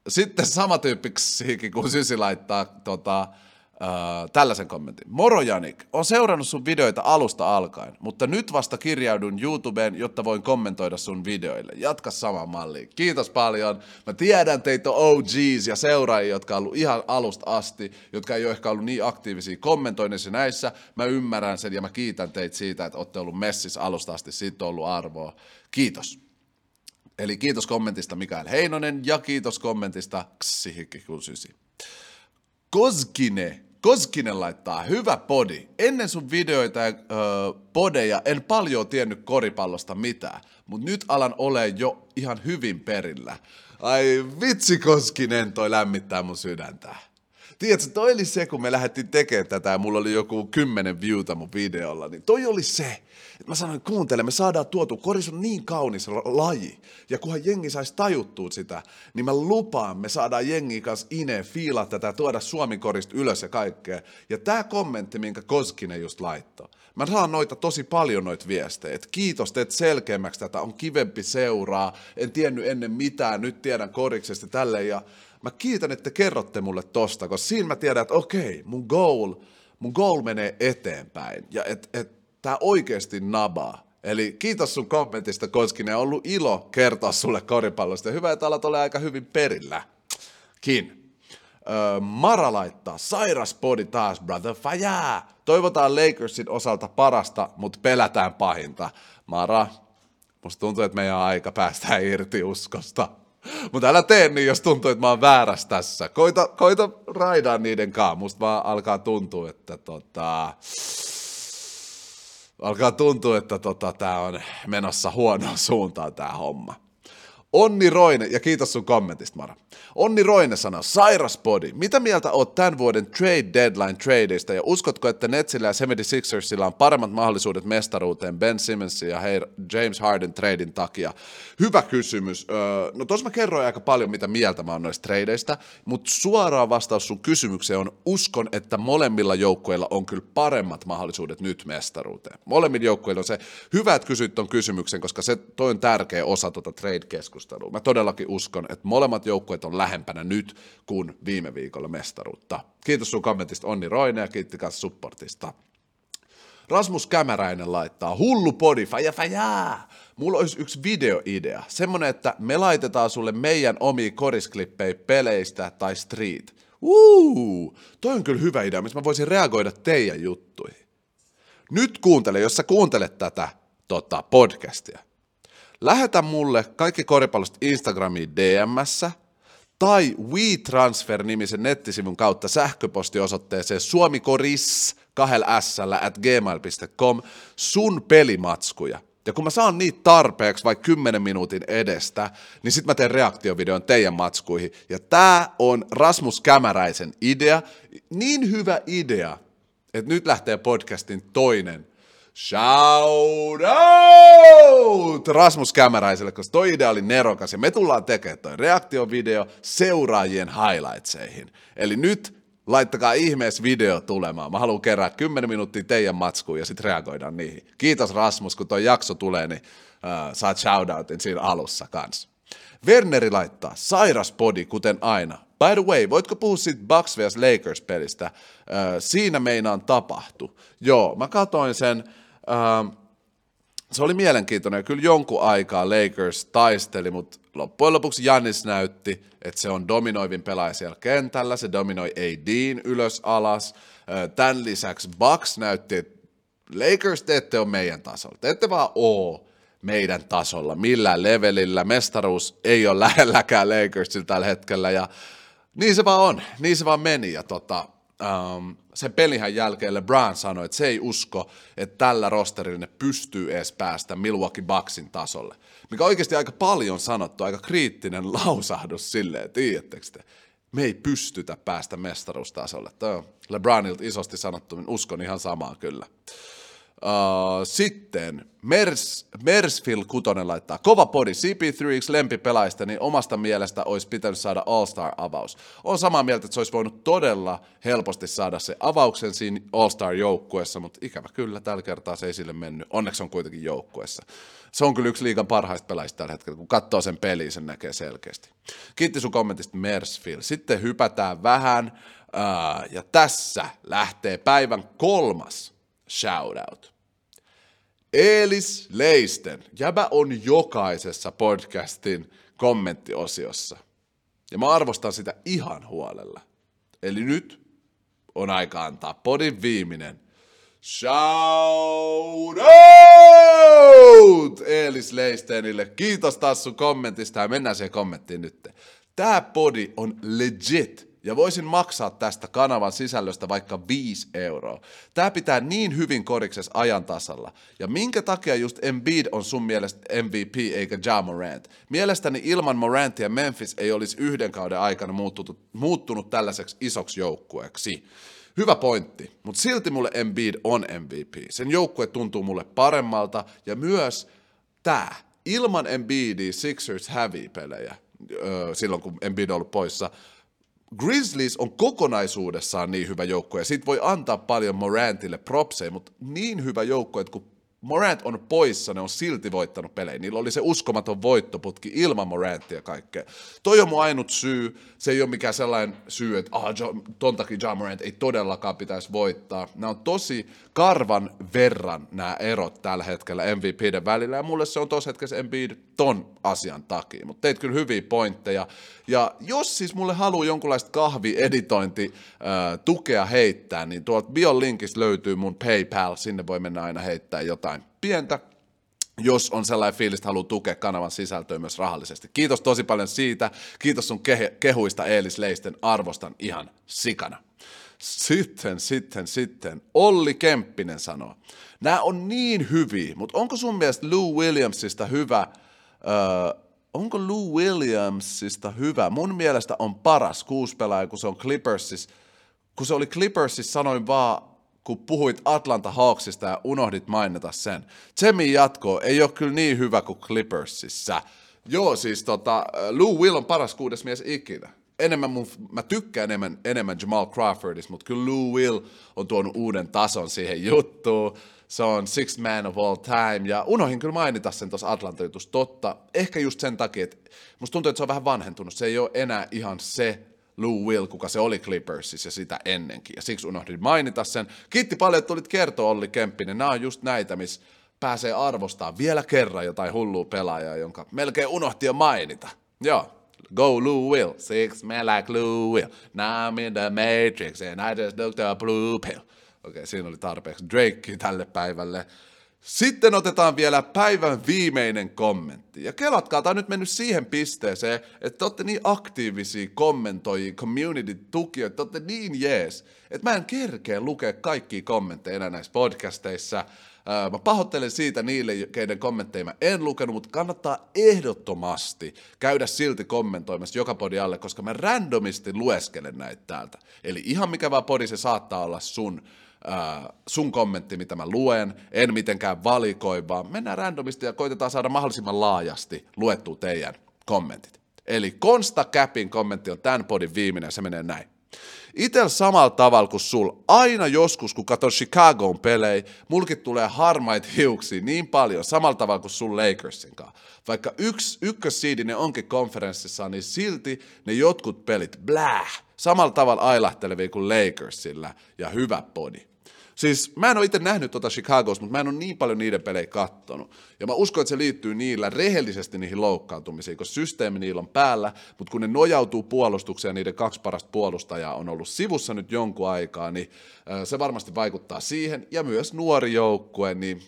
Speaker 2: sitten samantyyppiksi, kun Sysi laittaa tota, Uh, tällaisen kommentin. Moro Janik, on seurannut sun videoita alusta alkaen, mutta nyt vasta kirjaudun YouTubeen, jotta voin kommentoida sun videoille. Jatka sama malli. Kiitos paljon. Mä tiedän teitä OGs ja seuraajia, jotka on ollut ihan alusta asti, jotka ei ole ehkä ollut niin aktiivisia kommentoinnissa näissä. Mä ymmärrän sen ja mä kiitän teitä siitä, että olette ollut messissä alusta asti. Siitä on ollut arvoa. Kiitos. Eli kiitos kommentista Mikael Heinonen ja kiitos kommentista Ksihikki Koskine. Koskinen laittaa, hyvä podi. Ennen sun videoita ja öö, podeja en paljon tiennyt koripallosta mitään, mutta nyt alan ole jo ihan hyvin perillä. Ai vitsi Koskinen, toi lämmittää mun sydäntä. Tiedätkö, toi oli se, kun me lähdettiin tekemään tätä ja mulla oli joku kymmenen viewta mun videolla, niin toi oli se, mä sanoin, kuuntele, me saadaan tuotu, koris on niin kaunis laji, ja kunhan jengi saisi tajuttua sitä, niin mä lupaan, me saadaan jengi kanssa ine, fiilaa tätä, tuoda Suomi korista ylös ja kaikkea. Ja tämä kommentti, minkä Koskinen just laittoi, mä saan noita tosi paljon noita viestejä, että kiitos, teet selkeämmäksi tätä, on kivempi seuraa, en tiennyt ennen mitään, nyt tiedän koriksesta tälleen, ja mä kiitän, että te kerrotte mulle tosta, koska siinä mä tiedän, että okei, mun goal, mun goal menee eteenpäin, ja että et, tää oikeasti nabaa. Eli kiitos sun kommentista, Koskinen, on ollut ilo kertoa sulle koripallosta, hyvä, että alat ole aika hyvin perillä. Kin. Öö, Mara laittaa, sairas podi taas, brother, fajaa. Toivotaan Lakersin osalta parasta, mutta pelätään pahinta. Mara, musta tuntuu, että meidän aika päästään irti uskosta. Mutta älä tee niin, jos tuntuu, että mä oon väärässä tässä. Koita, koita raidaa niiden kanssa. Musta vaan alkaa tuntua, että tota... Alkaa tuntua, että tota, tää on menossa huonoon suuntaan tää homma. Onni Roine, ja kiitos sun kommentista, Mara. Onni Roine sanoo, sairas body. Mitä mieltä oot tämän vuoden trade deadline tradeista, ja uskotko, että Netsillä ja 76ersillä on paremmat mahdollisuudet mestaruuteen Ben Simmonsin ja James Harden tradein takia? Hyvä kysymys. Öö, no tuossa mä kerroin aika paljon, mitä mieltä mä oon noista tradeista, mutta suoraan vastaus sun kysymykseen on, uskon, että molemmilla joukkueilla on kyllä paremmat mahdollisuudet nyt mestaruuteen. Molemmilla joukkueilla on se, hyvä, että kysyt ton kysymyksen, koska se toi on tärkeä osa tuota trade-keskustelua. Mä todellakin uskon, että molemmat joukkueet on lähempänä nyt kuin viime viikolla mestaruutta. Kiitos sun kommentista Onni Roine ja kiitti supportista. Rasmus Kämäräinen laittaa, hullu podi, faja faja. Mulla olisi yksi videoidea, semmonen, että me laitetaan sulle meidän omia korisklippejä peleistä tai street. Uuu, toi on kyllä hyvä idea, missä mä voisin reagoida teidän juttuihin. Nyt kuuntele, jos sä kuuntelet tätä tota, podcastia. Lähetä mulle kaikki koripallosta Instagramiin DMssä tai WeTransfer-nimisen nettisivun kautta sähköpostiosoitteeseen suomikoris kahdella at gmail.com sun pelimatskuja. Ja kun mä saan niitä tarpeeksi vaikka 10 minuutin edestä, niin sit mä teen reaktiovideon teidän matskuihin. Ja tää on Rasmus Kämäräisen idea. Niin hyvä idea, että nyt lähtee podcastin toinen Shout out Rasmus Kämäräiselle, koska toi idea oli nerokas ja me tullaan tekemään toi reaktiovideo seuraajien highlightseihin. Eli nyt laittakaa ihmeessä video tulemaan. Mä haluan kerää 10 minuuttia teidän matskuun ja sitten reagoidaan niihin. Kiitos Rasmus, kun toi jakso tulee, niin uh, saat shoutoutin siinä alussa kanssa. Werneri laittaa, sairas podi, kuten aina. By the way, voitko puhua siitä Bucks vs. Lakers-pelistä? Uh, siinä meinaan tapahtu. Joo, mä katoin sen, Uh, se oli mielenkiintoinen. Kyllä jonkun aikaa Lakers taisteli, mutta loppujen lopuksi Jannis näytti, että se on dominoivin pelaaja siellä kentällä, se dominoi ADin ylös alas. Tämän lisäksi Bucks näytti, että Lakers te ette ole meidän tasolla, te ette vaan oo meidän tasolla, millään levelillä. Mestaruus ei ole lähelläkään Lakersilla tällä hetkellä ja niin se vaan on, niin se vaan meni. Ja tota, um, sen pelihän jälkeen LeBron sanoi, että se ei usko, että tällä rosterilla ne pystyy edes päästä Milwaukee Bucksin tasolle. Mikä oikeasti aika paljon sanottu, aika kriittinen lausahdus silleen, tiedättekö te? Me ei pystytä päästä mestaruustasolle. Tämä on LeBronilta isosti sanottu, niin uskon ihan samaa kyllä. Uh, sitten Mers, Mersfield Kutonen laittaa, kova podi, CP3 lempipelaista, niin omasta mielestä olisi pitänyt saada All-Star-avaus. On samaa mieltä, että se olisi voinut todella helposti saada se avauksen siinä All-Star-joukkuessa, mutta ikävä kyllä, tällä kertaa se ei sille mennyt. Onneksi on kuitenkin joukkuessa. Se on kyllä yksi liigan parhaista pelaajista tällä hetkellä, kun katsoo sen peliä, sen näkee selkeästi. Kiitti sun kommentista Mersfield. Sitten hypätään vähän, uh, ja tässä lähtee päivän kolmas shoutout. Eelis Leisten. Jäbä on jokaisessa podcastin kommenttiosiossa. Ja mä arvostan sitä ihan huolella. Eli nyt on aika antaa podin viimeinen shout out Eelis Leistenille. Kiitos taas sun kommentista ja mennään siihen kommenttiin nyt. Tää podi on legit ja voisin maksaa tästä kanavan sisällöstä vaikka 5 euroa. Tämä pitää niin hyvin koriksessa ajan tasalla. Ja minkä takia just Embiid on sun mielestä MVP eikä Ja Morant? Mielestäni ilman Morantia Memphis ei olisi yhden kauden aikana muuttunut, muuttunut tällaiseksi isoksi joukkueeksi. Hyvä pointti, mutta silti mulle Embiid on MVP. Sen joukkue tuntuu mulle paremmalta ja myös tämä. Ilman Embiidia Sixers hävii pelejä öö, silloin, kun Embiid on ollut poissa. Grizzlies on kokonaisuudessaan niin hyvä joukkue, ja siitä voi antaa paljon Morantille propseja, mutta niin hyvä joukkue, että kun Morant on poissa, ne on silti voittanut pelejä. Niillä oli se uskomaton voittoputki ilman Morantia kaikkea. Toi on mun ainut syy. Se ei ole mikään sellainen syy, että ah, ton takia John Morant ei todellakaan pitäisi voittaa. Nämä on tosi karvan verran nämä erot tällä hetkellä MVPiden välillä. Ja mulle se on tosi hetkessä Embiid ton asian takia. Mutta teit kyllä hyviä pointteja. Ja jos siis mulle haluaa jonkunlaista kahvieditointi tukea heittää, niin tuolta Bion linkistä löytyy mun PayPal. Sinne voi mennä aina heittää jotain pientä jos on sellainen fiilis, että haluaa tukea kanavan sisältöä myös rahallisesti. Kiitos tosi paljon siitä. Kiitos sun kehuista Eelis Leisten. Arvostan ihan sikana. Sitten, sitten, sitten. Olli Kemppinen sanoo. Nämä on niin hyviä, mutta onko sun mielestä Lou Williamsista hyvä... Öö, onko Lou Williamsista hyvä? Mun mielestä on paras kuuspelaaja, kun se on Clippersissa. Kun se oli Clippersissa, sanoin vaan, kun puhuit Atlanta Hawksista ja unohdit mainita sen. Jemmy jatko ei ole kyllä niin hyvä kuin Clippersissa. Joo, siis tota, Lou Will on paras kuudes mies ikinä. Enemmän mun, mä tykkään enemmän, enemmän Jamal Crawfordista, mutta kyllä Lou Will on tuonut uuden tason siihen juttuun. Se on sixth man of all time, ja unohin kyllä mainita sen tuossa Atlanta totta. Ehkä just sen takia, että musta tuntuu, että se on vähän vanhentunut. Se ei ole enää ihan se Lou Will, kuka se oli Clippersissa ja sitä ennenkin. Ja siksi unohdin mainita sen. Kiitti paljon, että tulit kertoa Olli Kemppinen. Nämä on just näitä, missä pääsee arvostaa vielä kerran jotain hullua pelaajaa, jonka melkein unohti jo mainita. Joo, Go Lou Will, six man like Lou Will. Now I'm in the Matrix and I just looked a blue pill. Okei, okay, siinä oli tarpeeksi Drake tälle päivälle. Sitten otetaan vielä päivän viimeinen kommentti. Ja kelatkaa, tämä on nyt mennyt siihen pisteeseen, että te olette niin aktiivisia kommentoijia, community-tukijoita, te olette niin jees, että mä en kerkeä lukea kaikkia kommentteja enää näissä podcasteissa. Mä pahoittelen siitä niille, keiden kommentteja mä en lukenut, mutta kannattaa ehdottomasti käydä silti kommentoimassa joka podi alle, koska mä randomisti lueskelen näitä täältä. Eli ihan mikä vaan podi se saattaa olla sun äh, sun kommentti, mitä mä luen, en mitenkään valikoi, vaan mennään randomisti ja koitetaan saada mahdollisimman laajasti luettua teidän kommentit. Eli Konsta Käpin kommentti on tämän podin viimeinen, se menee näin. Itel samalla tavalla kuin sul, aina joskus kun katon Chicagon pelejä, mulkin tulee harmaita hiuksia niin paljon, samalla tavalla kuin sun Lakersin kanssa. Vaikka yksi ykkössiidinen onkin konferenssissa, niin silti ne jotkut pelit, bläh, samalla tavalla ailahtelevia kuin Lakersilla ja hyvä podi. Siis mä en ole itse nähnyt tota Chicagossa, mutta mä en ole niin paljon niiden pelejä kattonut. Ja mä uskon, että se liittyy niillä rehellisesti niihin loukkaantumisiin, koska systeemi niillä on päällä, mutta kun ne nojautuu puolustukseen ja niiden kaksi parasta puolustajaa on ollut sivussa nyt jonkun aikaa, niin se varmasti vaikuttaa siihen. Ja myös nuori joukkue, niin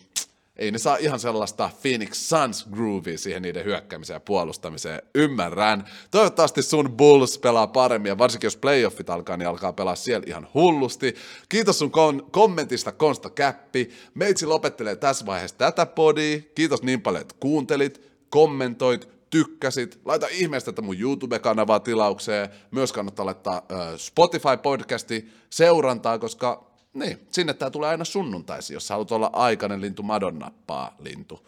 Speaker 2: ei ne saa ihan sellaista Phoenix Suns groovia siihen niiden hyökkäämiseen ja puolustamiseen. Ymmärrän. Toivottavasti sun Bulls pelaa paremmin ja varsinkin jos playoffit alkaa, niin alkaa pelaa siellä ihan hullusti. Kiitos sun kon- kommentista Konsta Käppi. Meitsi lopettelee tässä vaiheessa tätä podia. Kiitos niin paljon, että kuuntelit, kommentoit, tykkäsit, laita ihmeestä tätä mun YouTube-kanavaa tilaukseen. Myös kannattaa laittaa äh, Spotify-podcasti seurantaa, koska niin, sinne tää tulee aina sunnuntaisin, jos haluat olla aikainen lintu, madonnappaa lintu.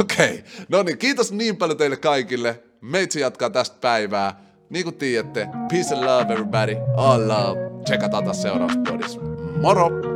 Speaker 2: Okei, okay. no niin, kiitos niin paljon teille kaikille. Meitsi jatkaa tästä päivää. Niin kuin tiedätte, peace and love everybody, all love. Tsekataan taas seuraavassa podissa. Moro!